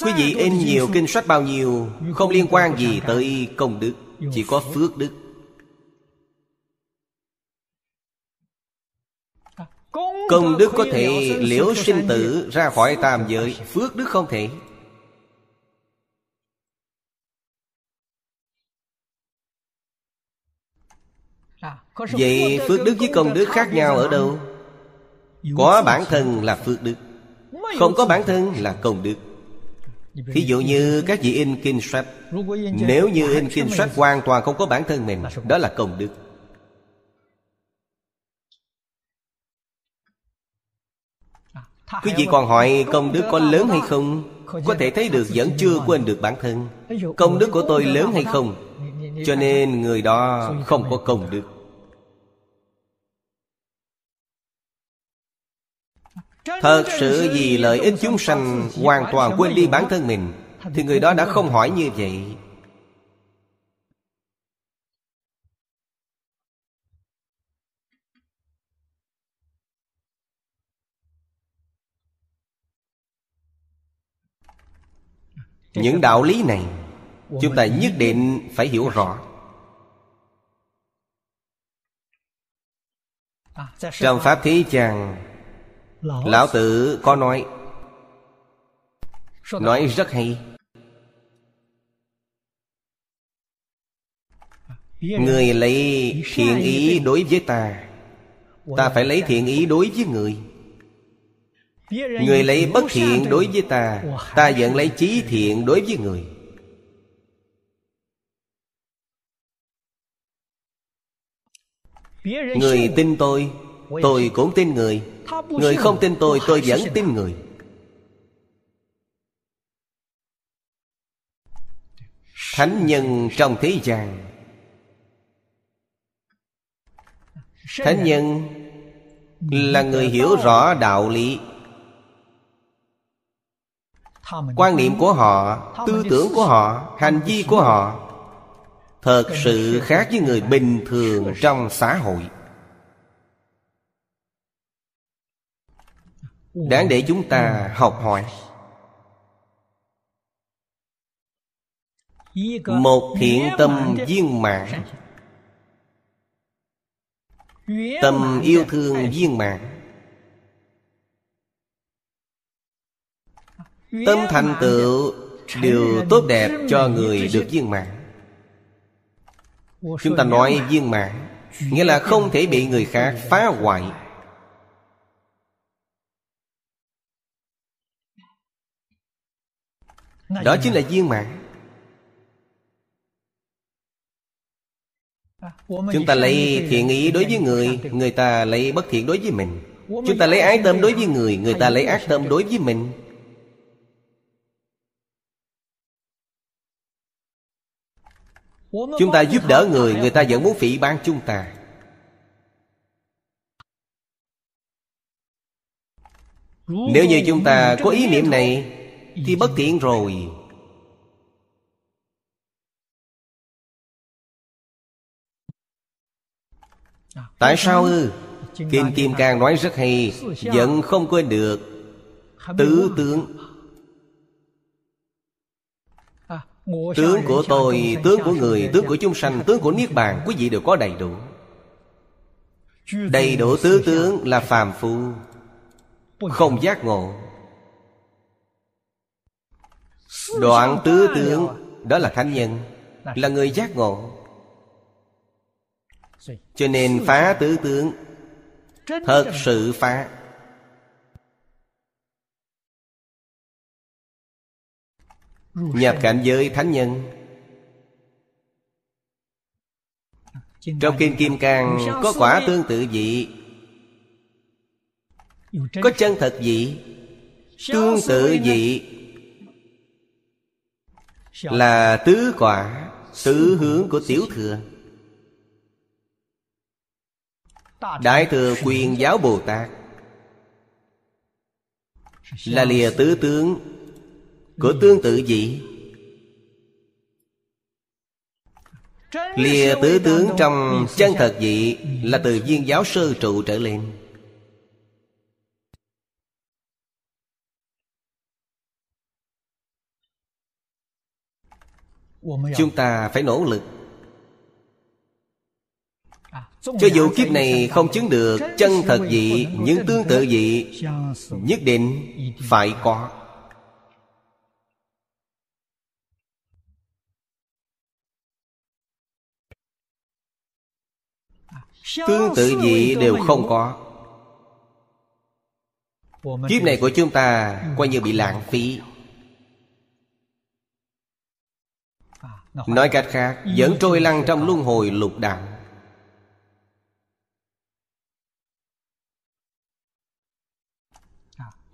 Quý vị in nhiều kinh sách bao nhiêu, Không liên quan gì tới công đức, Chỉ có phước đức. Công đức có thể liễu sinh tử ra khỏi tam giới, Phước đức không thể. Vậy phước đức với công đức khác nhau ở đâu? Có bản thân là phước đức. Không có bản thân là công đức. Thí dụ như các vị in kinh sách Nếu như in kinh sách hoàn toàn không có bản thân mình Đó là công đức. Quý vị còn hỏi công đức có lớn hay không? Có thể thấy được vẫn chưa quên được bản thân. Công đức của tôi lớn hay không? Cho nên người đó không có công đức Thật sự vì lợi ích chúng sanh Hoàn toàn quên đi bản thân mình, Thì người đó đã không hỏi như vậy. Những đạo lý này, chúng ta nhất định phải hiểu rõ. Trong pháp thí chàng lão tử có nói nói. rất hay. Người lấy thiện ý đối với ta ta phải lấy thiện ý đối với người. Người lấy bất thiện đối với ta ta vẫn lấy trí thiện đối với người. Người tin tôi Tôi cũng tin người. Người không tin tôi Tôi vẫn tin người. Thánh nhân trong thế gian. Thánh nhân Là người hiểu rõ đạo lý. Quan niệm của họ, Tư tưởng của họ, Hành vi của họ Thật sự khác với người bình thường trong xã hội. Đáng để chúng ta học hỏi. Một thiện tâm viên mãn. Tâm yêu thương viên mãn. Tâm thành tựu, Điều tốt đẹp cho người được viên mãn. Chúng ta nói viên mãn Nghĩa là không thể bị người khác phá hoại. Đó chính là viên mãn. Chúng ta lấy thiện ý đối với người Người ta lấy bất thiện đối với mình. Chúng ta lấy ái tâm đối với người Người ta lấy ác tâm đối với mình. Chúng ta giúp đỡ người Người ta vẫn muốn phỉ bán chúng ta. Nếu như chúng ta có ý niệm này thì bất thiện rồi. Tại sao ư? Kim Kim Cang nói rất hay Vẫn không quên được. Tứ tướng. Tướng của tôi, tướng của người, tướng của chúng sanh Tướng của Niết Bàn Quý vị đều có đầy đủ. Đầy đủ tứ tướng là phàm phu Không giác ngộ. Đoạn tứ tướng Đó là thánh nhân Là người giác ngộ. Cho nên phá tứ tướng Thật sự phá. Nhập cảnh giới thánh nhân. Trong Kinh Kim Cang Có quả tương tự vị. Có chân thật vị Tương tự vị Là tứ quả Tứ hướng của tiểu thừa. Đại thừa quyền giáo Bồ Tát. Là lìa tứ tướng Của tương tự gì Lìa tứ tướng trong chân thật dị Là từ viên giáo sơ trụ trở lên Chúng ta phải nỗ lực. Cho dù kiếp này không chứng được chân thật dị những tương tự dị nhất định phải có. Tương tự dị đều không có. Kiếp này của chúng ta coi như bị lãng phí nói cách khác vẫn trôi lăn trong luân hồi lục đạo.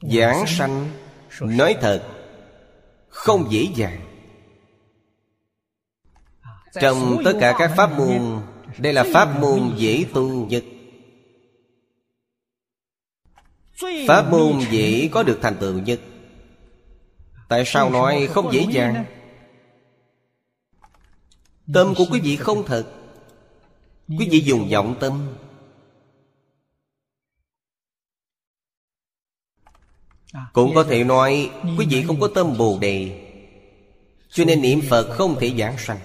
Giảng sanh Nói thật Không dễ dàng. Trong tất cả các pháp môn Đây là pháp môn dễ tu nhất. Pháp môn dễ có được thành tựu nhất. Tại sao nói không dễ dàng Tâm của quý vị không thật. Quý vị dùng vọng tâm. Cũng có thể nói, Quý vị không có tâm Bồ Đề. Cho nên niệm Phật không thể giảng sanh.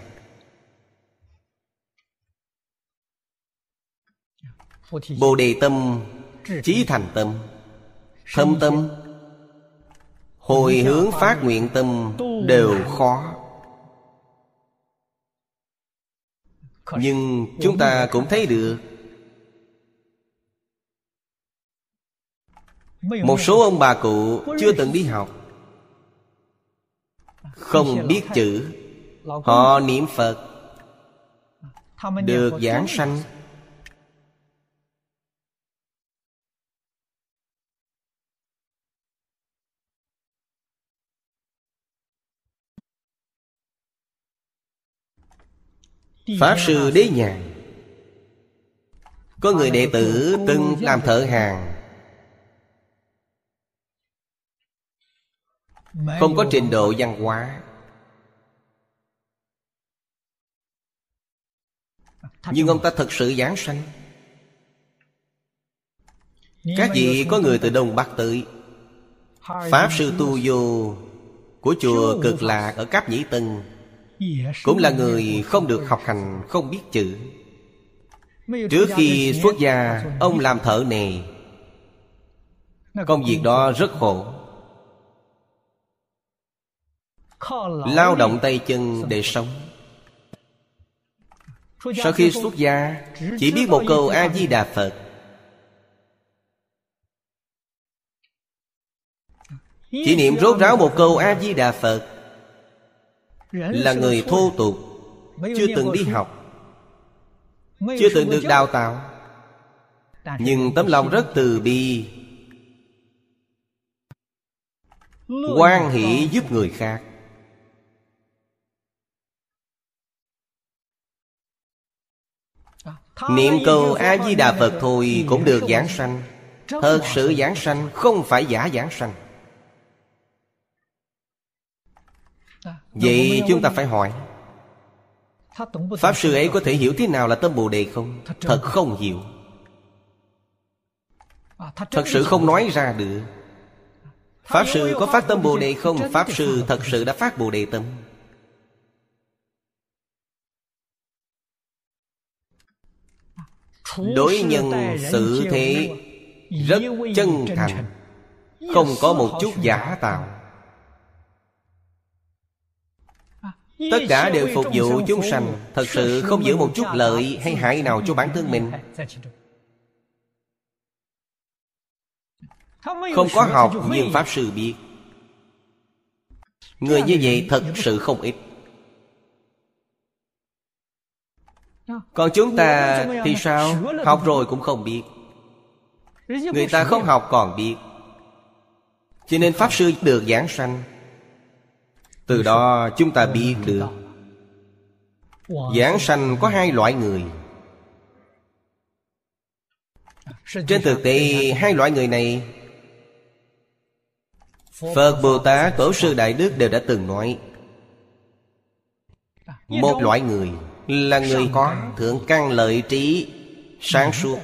Bồ Đề tâm Chí thành tâm. Thâm tâm, Hồi hướng phát nguyện tâm Đều khó. Nhưng chúng ta cũng thấy được. Một số ông bà cụ chưa từng đi học. Không biết chữ. Họ niệm Phật. Được giảng sanh. Pháp Sư Đế Nhàn. Có người đệ tử từng làm thợ hàng. Không có trình độ văn hóa. Nhưng ông ta thật sự giảng sanh. Các vị có người từ Đông Bắc tới. Pháp Sư Tu Vô Của chùa Cực Lạc ở Cáp Nhĩ Tân cũng là người không được học hành, Không biết chữ. Trước khi xuất gia, Ông làm thợ nề. Công việc đó rất khổ. Lao động tay chân để sống. Sau khi xuất gia, Chỉ biết một câu A-di-đà Phật. Chỉ niệm rốt ráo một câu A-di-đà Phật là người thô tục chưa từng đi học chưa từng được đào tạo. Nhưng tấm lòng rất từ bi. Quan hỷ giúp người khác. Niệm câu a di đà phật thôi cũng được giảng sanh. Thật sự giảng sanh không phải giả giảng sanh Vậy chúng ta phải hỏi. Pháp sư ấy có thể hiểu thế nào là tâm Bồ Đề không? Thật không hiểu. Thật sự không nói ra được. Pháp sư có phát tâm Bồ Đề không? Pháp sư thật sự đã phát Bồ Đề tâm. Đối nhân xử thế Rất chân thành. Không có một chút giả tạo Tất cả đều phục vụ chúng sanh Thật sự không giữ một chút lợi hay hại nào cho bản thân mình. Không có học nhưng Pháp Sư biết. Người như vậy thật sự không ít. Còn chúng ta thì sao? Học rồi cũng không biết. Người ta không học còn biết. Cho nên Pháp Sư được giảng sanh từ đó chúng ta biết được, Giảng sanh có hai loại người. Trên thực tế, hai loại người này, Phật Bồ Tát, Tổ sư Đại Đức đều đã từng nói, Một loại người là người có thượng căn lợi trí Sáng suốt.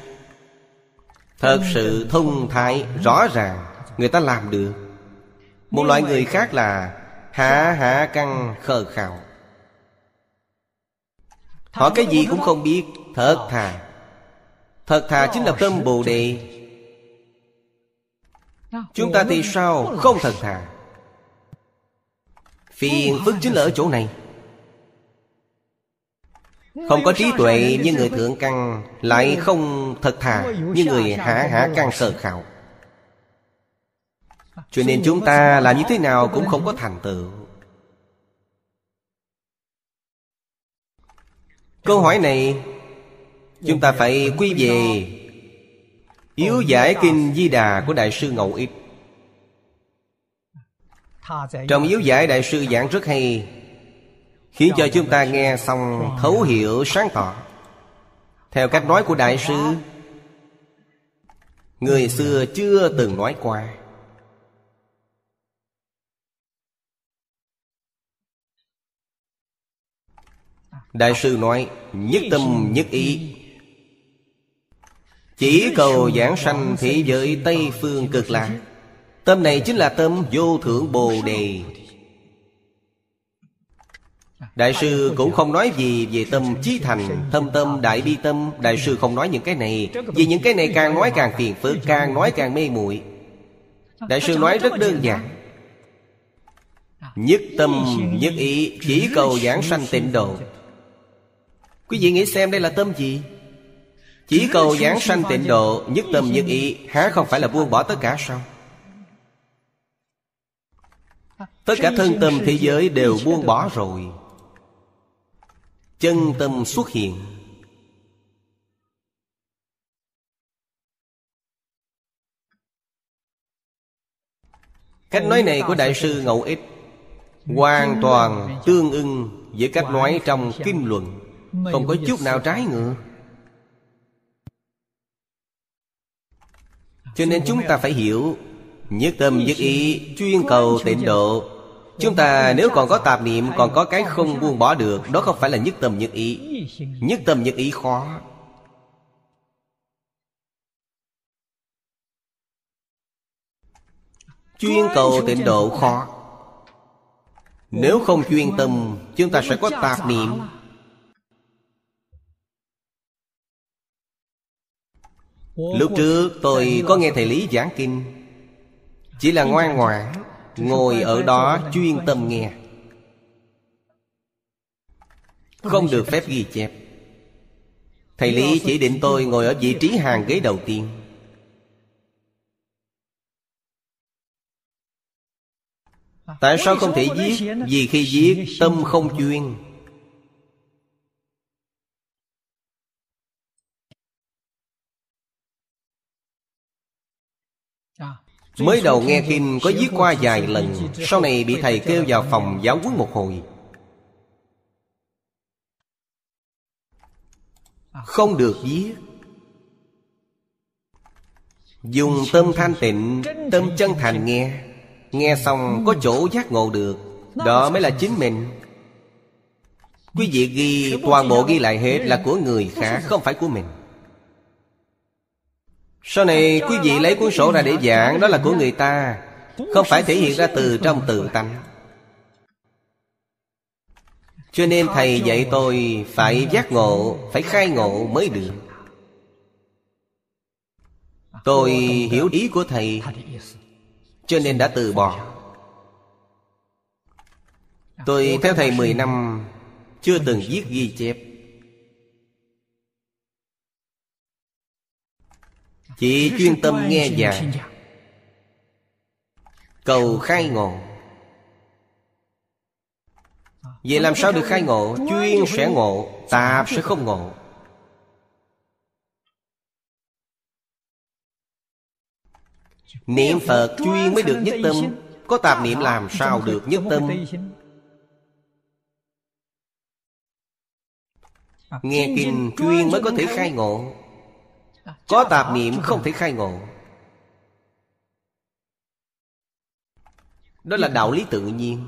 Thật sự thông thái, rõ ràng, Người ta làm được. Một loại người khác là Hạ hạ căn khờ khạo. Họ cái gì cũng không biết. Thật thà. Thật thà chính là tâm Bồ Đề. Chúng ta thì sao không thật thà? Phiền phức chính là ở chỗ này. Không có trí tuệ như người thượng căn Lại không thật thà. như người hạ hạ căn khờ khạo cho nên chúng ta làm như thế nào cũng không có thành tựu. Câu hỏi này Chúng ta phải quy về Yếu giải kinh Di Đà của Đại sư Ngẫu Ích Trong yếu giải Đại sư giảng rất hay Khiến cho chúng ta nghe xong thấu hiểu sáng tỏ. Theo cách nói của Đại sư Người xưa chưa từng nói qua Đại sư nói, Nhất tâm, nhất ý. Chỉ cầu giảng sanh thế giới Tây Phương cực lạc. Tâm này chính là tâm vô thượng Bồ Đề. Đại sư cũng không nói gì về tâm chí thành, Thâm tâm, đại bi tâm. Đại sư không nói những cái này, Vì những cái này càng nói càng phiền phức, Càng nói càng mê muội. Đại sư nói rất đơn giản. Nhất tâm, nhất ý, Chỉ cầu giảng sanh tịnh độ. Quý vị nghĩ xem đây là tâm gì? Chỉ cầu giảng sanh tịnh độ Nhất tâm nhất ý Há không phải là buông bỏ tất cả sao? Tất cả thân tâm thế giới đều buông bỏ rồi. Chân tâm xuất hiện. Cách nói này của Đại sư Ngẫu Ích Hoàn toàn tương ưng với cách nói trong Kinh Luận Không có chút nào trái ngược. Cho nên chúng ta phải hiểu Nhất tâm nhất ý Chuyên cầu tịnh độ. Chúng ta nếu còn có tạp niệm Còn có cái không buông bỏ được Đó không phải là nhất tâm nhất ý. Nhất tâm nhất ý khó. Chuyên cầu tịnh độ khó. Nếu không chuyên tâm Chúng ta sẽ có tạp niệm Lúc trước tôi có nghe thầy Lý giảng kinh. Chỉ là ngoan ngoãn, Ngồi ở đó chuyên tâm nghe. Không được phép ghi chép. Thầy Lý chỉ định tôi ngồi ở vị trí hàng ghế đầu tiên. Tại sao không thể viết? Vì khi viết, tâm không chuyên. Mới đầu nghe kinh có viết qua vài lần Sau này bị thầy kêu vào phòng giáo huấn một hồi. Không được viết Dùng tâm thanh tịnh Tâm chân thành nghe. Nghe xong có chỗ giác ngộ được Đó mới là chính mình. Quý vị ghi toàn bộ ghi lại hết là của người khác Không phải của mình sau này quý vị lấy cuốn sổ ra để giảng, Đó là của người ta. Không phải thể hiện ra từ trong tự tánh. Cho nên thầy dạy tôi Phải giác ngộ, Phải khai ngộ mới được. Tôi hiểu ý của thầy, cho nên đã từ bỏ. Tôi, theo thầy 10 năm, Chưa từng viết ghi chép. Chỉ chuyên tâm nghe giảng. Cầu khai ngộ. Vậy làm sao được khai ngộ? Chuyên sẽ ngộ, Tạp sẽ không ngộ. Niệm Phật chuyên mới được nhất tâm. Có tạp niệm làm sao được nhất tâm? Nghe kinh chuyên mới có thể khai ngộ. Có tạp niệm không thể khai ngộ. Đó là đạo lý tự nhiên.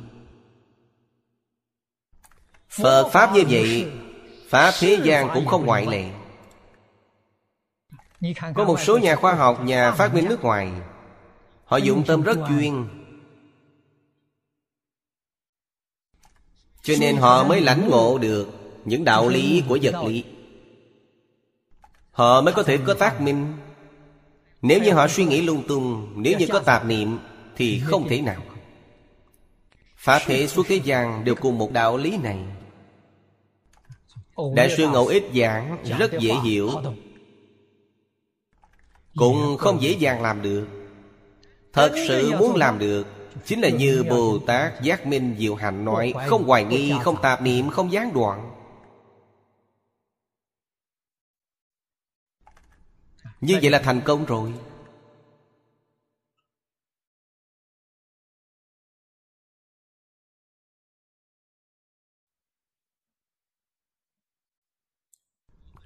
Phật Pháp như vậy Pháp thế gian cũng không ngoại lệ. Có một số nhà khoa học, nhà phát minh nước ngoài. Họ dụng tâm rất chuyên. Cho nên họ mới lãnh ngộ được Những đạo lý của vật lý Họ mới có thể có phát minh. Nếu như họ suy nghĩ lung tung Nếu như có tạp niệm Thì không thể nào. Pháp thể suốt thế gian đều cùng một đạo lý này. Đại sư Ngẫu Ích giảng rất dễ hiểu. Cũng không dễ dàng làm được. Thật sự muốn làm được Chính là như Bồ Tát Giác Minh Diệu Hạnh nói Không hoài nghi, không tạp niệm, không gián đoạn. Như vậy là thành công rồi.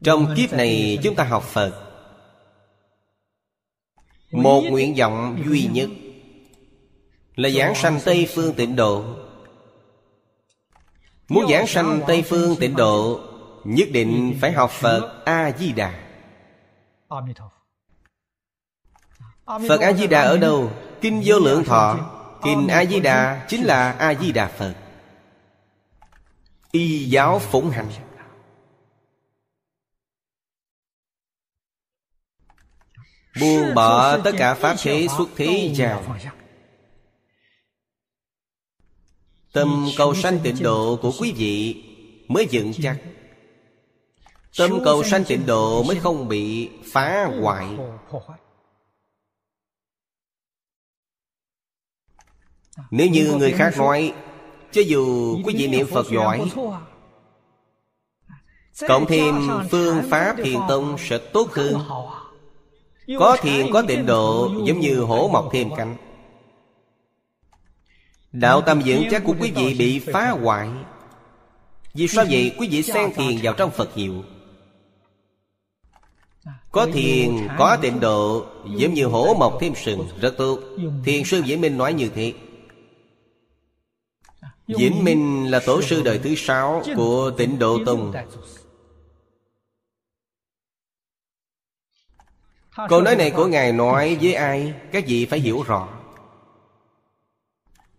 Trong kiếp này chúng ta học Phật. Một nguyện vọng duy nhất Là giảng sanh Tây Phương tịnh độ. Muốn giảng sanh Tây Phương tịnh độ, Nhất định phải học Phật A-di-đà Phật A-di-đà ở đâu? Kinh vô lượng thọ. Kinh A-di-đà chính là A-di-đà Phật. Y giáo phụng hành. Buông bỏ tất cả pháp thế xuất thế chào Tâm cầu sanh tịnh độ của quý vị Mới dựng chắc Tâm cầu sanh tịnh độ mới không bị phá hoại. Nếu như người khác nói Cho dù quý vị niệm Phật giỏi Cộng thêm phương pháp thiền tông sẽ tốt hơn. Có thiền có tịnh độ Giống như hổ mọc thêm cánh. Đạo tâm dưỡng chắc của quý vị bị phá hoại. Vì sao vậy? Quý vị xen thiền vào trong Phật hiệu có thiền, có tịnh độ Giống như hổ mọc thêm sừng Rất tốt. Thiền sư diễn Minh nói như thế. Diễn Minh là tổ sư đời thứ sáu Của tịnh độ Tông. Câu nói này của Ngài nói với ai? Các vị phải hiểu rõ.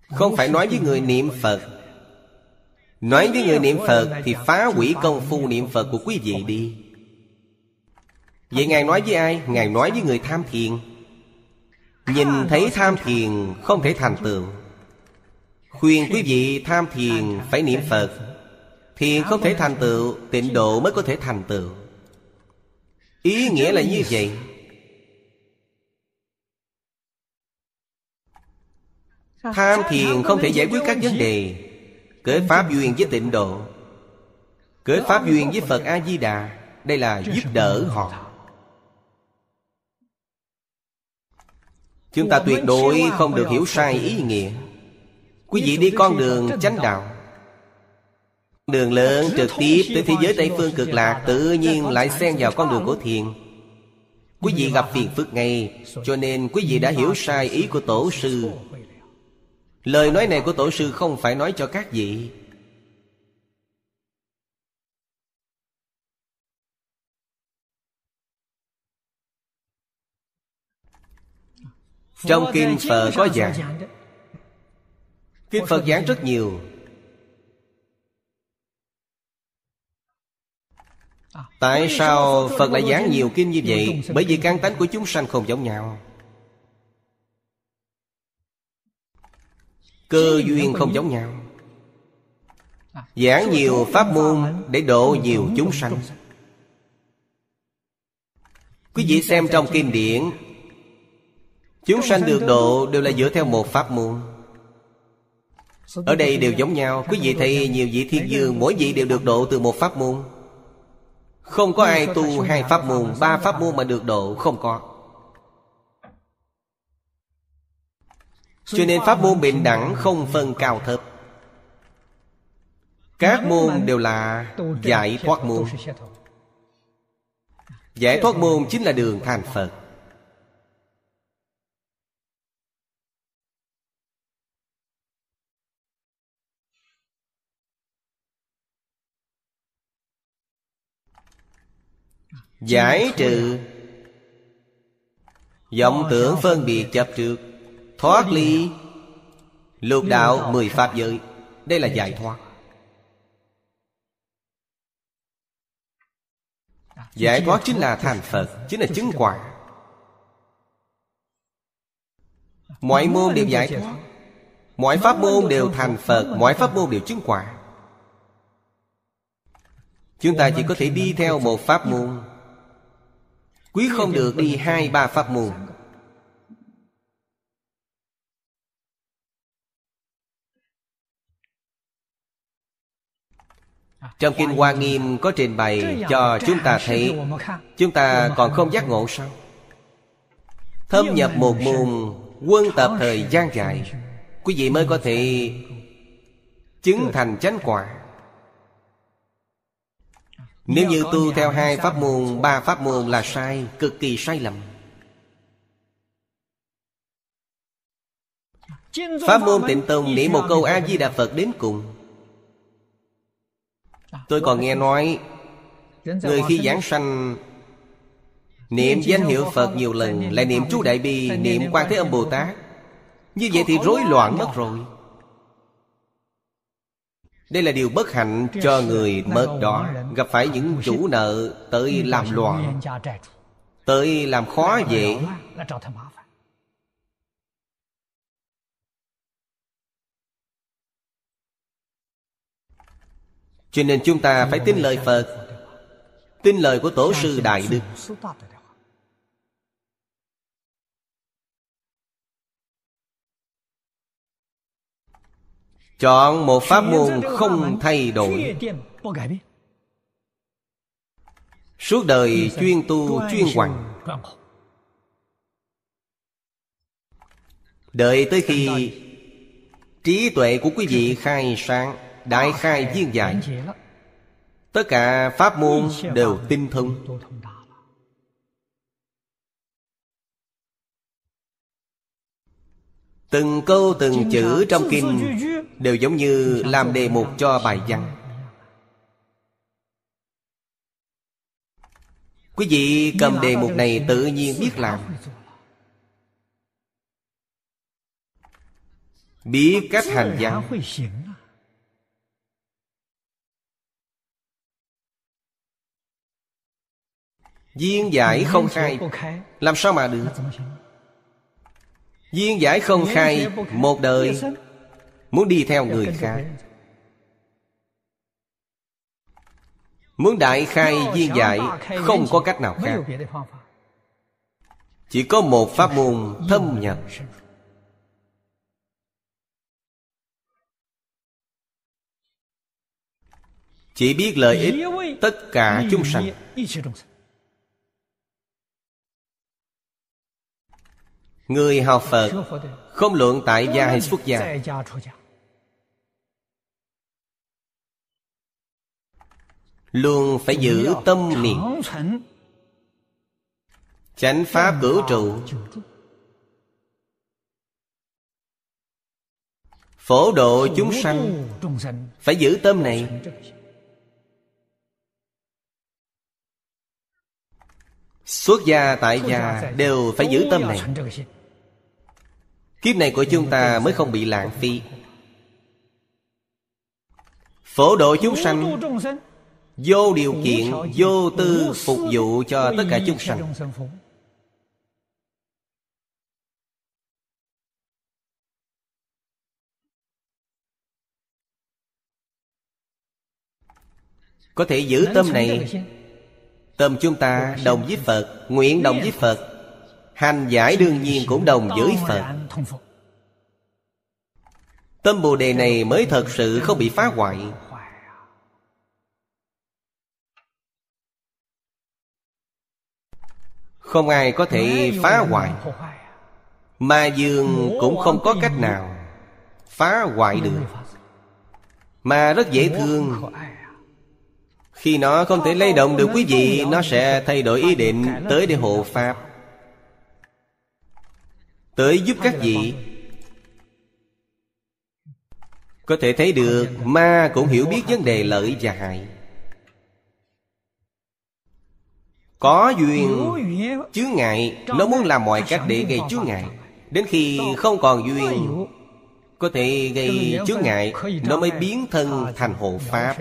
Không phải nói với người niệm Phật. Nói với người niệm Phật Thì phá hủy công phu niệm Phật của quý vị đi. Vậy Ngài nói với ai? Ngài nói với người tham thiền. Nhìn thấy tham thiền không thể thành tựu Khuyên quý vị tham thiền phải niệm Phật. Thiền không thể thành tựu Tịnh độ mới có thể thành tựu. Ý nghĩa là như vậy. Tham thiền không thể giải quyết các vấn đề. Kết pháp duyên với tịnh độ. Kết pháp duyên với Phật A-di-đà Đây là giúp đỡ họ Chúng ta tuyệt đối không được hiểu sai ý nghĩa. Quý vị đi con đường chánh đạo. Đường lớn trực tiếp tới thế giới Tây Phương cực lạc Tự nhiên lại xen vào con đường của thiền. Quý vị gặp phiền phức ngay, Cho nên quý vị đã hiểu sai ý của tổ sư. Lời nói này của tổ sư không phải nói cho các vị. Trong Kinh Phật có giảng. Kinh Phật giảng rất nhiều. Tại sao Phật lại giảng nhiều kinh như vậy? Bởi vì căn tánh của chúng sanh không giống nhau. Cơ duyên không giống nhau. Giảng nhiều pháp môn Để độ nhiều chúng sanh. Quý vị xem trong kinh điển Chúng sanh được độ đều là dựa theo một pháp môn. Ở đây đều giống nhau. Quý vị thấy nhiều vị thiên dương Mỗi vị đều được độ từ một pháp môn. Không có ai tu hai pháp môn, Ba pháp môn mà được độ Không có. Cho nên pháp môn bình đẳng không phân cao thấp. Các môn đều là giải thoát môn. Giải thoát môn chính là đường thành Phật. Giải trừ. Vọng tưởng phân biệt chấp trước. Thoát ly. Lục đạo mười pháp giới. Đây là giải thoát. Giải thoát chính là thành Phật, Chính là chứng quả. Mọi môn đều giải thoát. Mọi pháp môn đều thành Phật, Mọi pháp môn đều chứng quả. Chúng ta chỉ có thể đi theo một pháp môn. Quý không được đi hai ba pháp môn. Trong Kinh Hoa Nghiêm có trình bày cho chúng ta thấy, Chúng ta còn không giác ngộ sao? Thâm nhập một môn, Quân tập thời gian dài, Quý vị mới có thể Chứng thành chánh quả. Nếu như tu theo hai pháp môn Ba pháp môn là sai Cực kỳ sai lầm. Pháp môn tịnh tông niệm một câu A-di-đà Phật đến cùng. Tôi còn nghe nói Người khi giảng sanh Niệm danh hiệu Phật nhiều lần Lại niệm chú Đại Bi Niệm quan Thế Âm Bồ Tát. Như vậy thì rối loạn mất rồi Đây là điều bất hạnh cho người mất đó. Gặp phải những chủ nợ Tới làm loạn Tới làm khó dễ. Cho nên chúng ta phải tin lời Phật. tin lời của tổ sư đại đức chọn một pháp môn không thay đổi. suốt đời chuyên tu chuyên hoằng. Đợi tới khi trí tuệ của quý vị khai sáng đại khai viên giải tất cả pháp môn đều tinh thông từng câu từng chữ trong kinh đều giống như làm đề mục cho bài văn. Quý vị cầm đề mục này tự nhiên biết làm. Biết cách hành văn. Duyên giải không khai. Làm sao mà được Duyên giải không khai Một đời. Muốn đi theo người khác. Muốn đại khai duyên giải Không có cách nào khác. Chỉ có một pháp môn thâm nhập. Chỉ biết lợi ích tất cả chúng sanh Người học Phật Không luận tại gia hay xuất gia. Luôn phải giữ tâm niệm. Chánh pháp cửu trụ. Phổ độ chúng sanh Phải giữ tâm này. Xuất gia tại gia đều phải giữ tâm này Kiếp này của chúng ta mới không bị lãng phí. Phổ độ chúng sanh, Vô điều kiện, Vô tư phục vụ cho tất cả chúng sanh. Có thể giữ tâm này, Tâm chúng ta đồng với Phật, Nguyện đồng với Phật. Hành giải đương nhiên cũng đồng với Phật. Tâm Bồ Đề này mới thật sự không bị phá hoại. Không ai có thể phá hoại. Ma dương cũng không có cách nào Phá hoại được. Mà rất dễ thương. Khi nó không thể lay động được quý vị, Nó sẽ thay đổi ý định Tới để hộ Pháp. Tới giúp các vị. Có thể thấy được, Ma cũng hiểu biết vấn đề lợi và hại. Có duyên chướng ngại Nó muốn làm mọi cách để gây chướng ngại Đến khi không còn duyên, Có thể gây chướng ngại Nó mới biến thân thành hộ Pháp.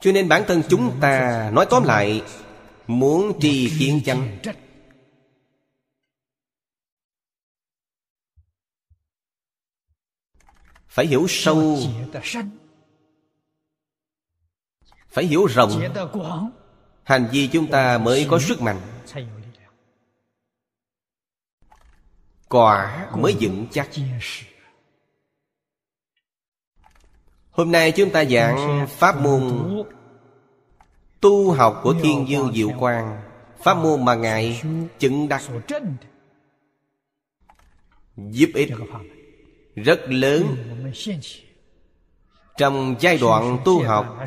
Cho nên bản thân chúng ta, Nói tóm lại, Muốn trì kiến chánh Phải hiểu sâu. Phải hiểu rộng. Hành vi chúng ta mới có sức mạnh. Quả mới vững chắc. Hôm nay chúng ta giảng Pháp môn Tu học của Thiên Dương Diệu Quang, Pháp môn mà Ngài chứng đắc. Giúp ích rất lớn trong giai đoạn tu học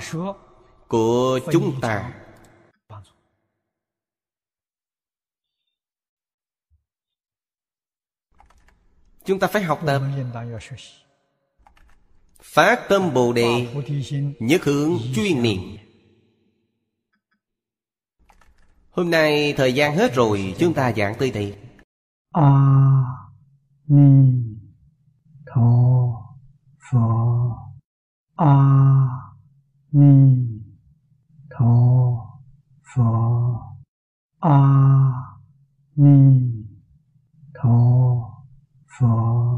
của chúng ta. Chúng ta phải học tập phát tâm bồ đề nhất hướng chuyên niệm. Hôm nay thời gian hết rồi chúng ta giảng tới đây. A ni tho pho. A ni tho pho. A ni tho pho.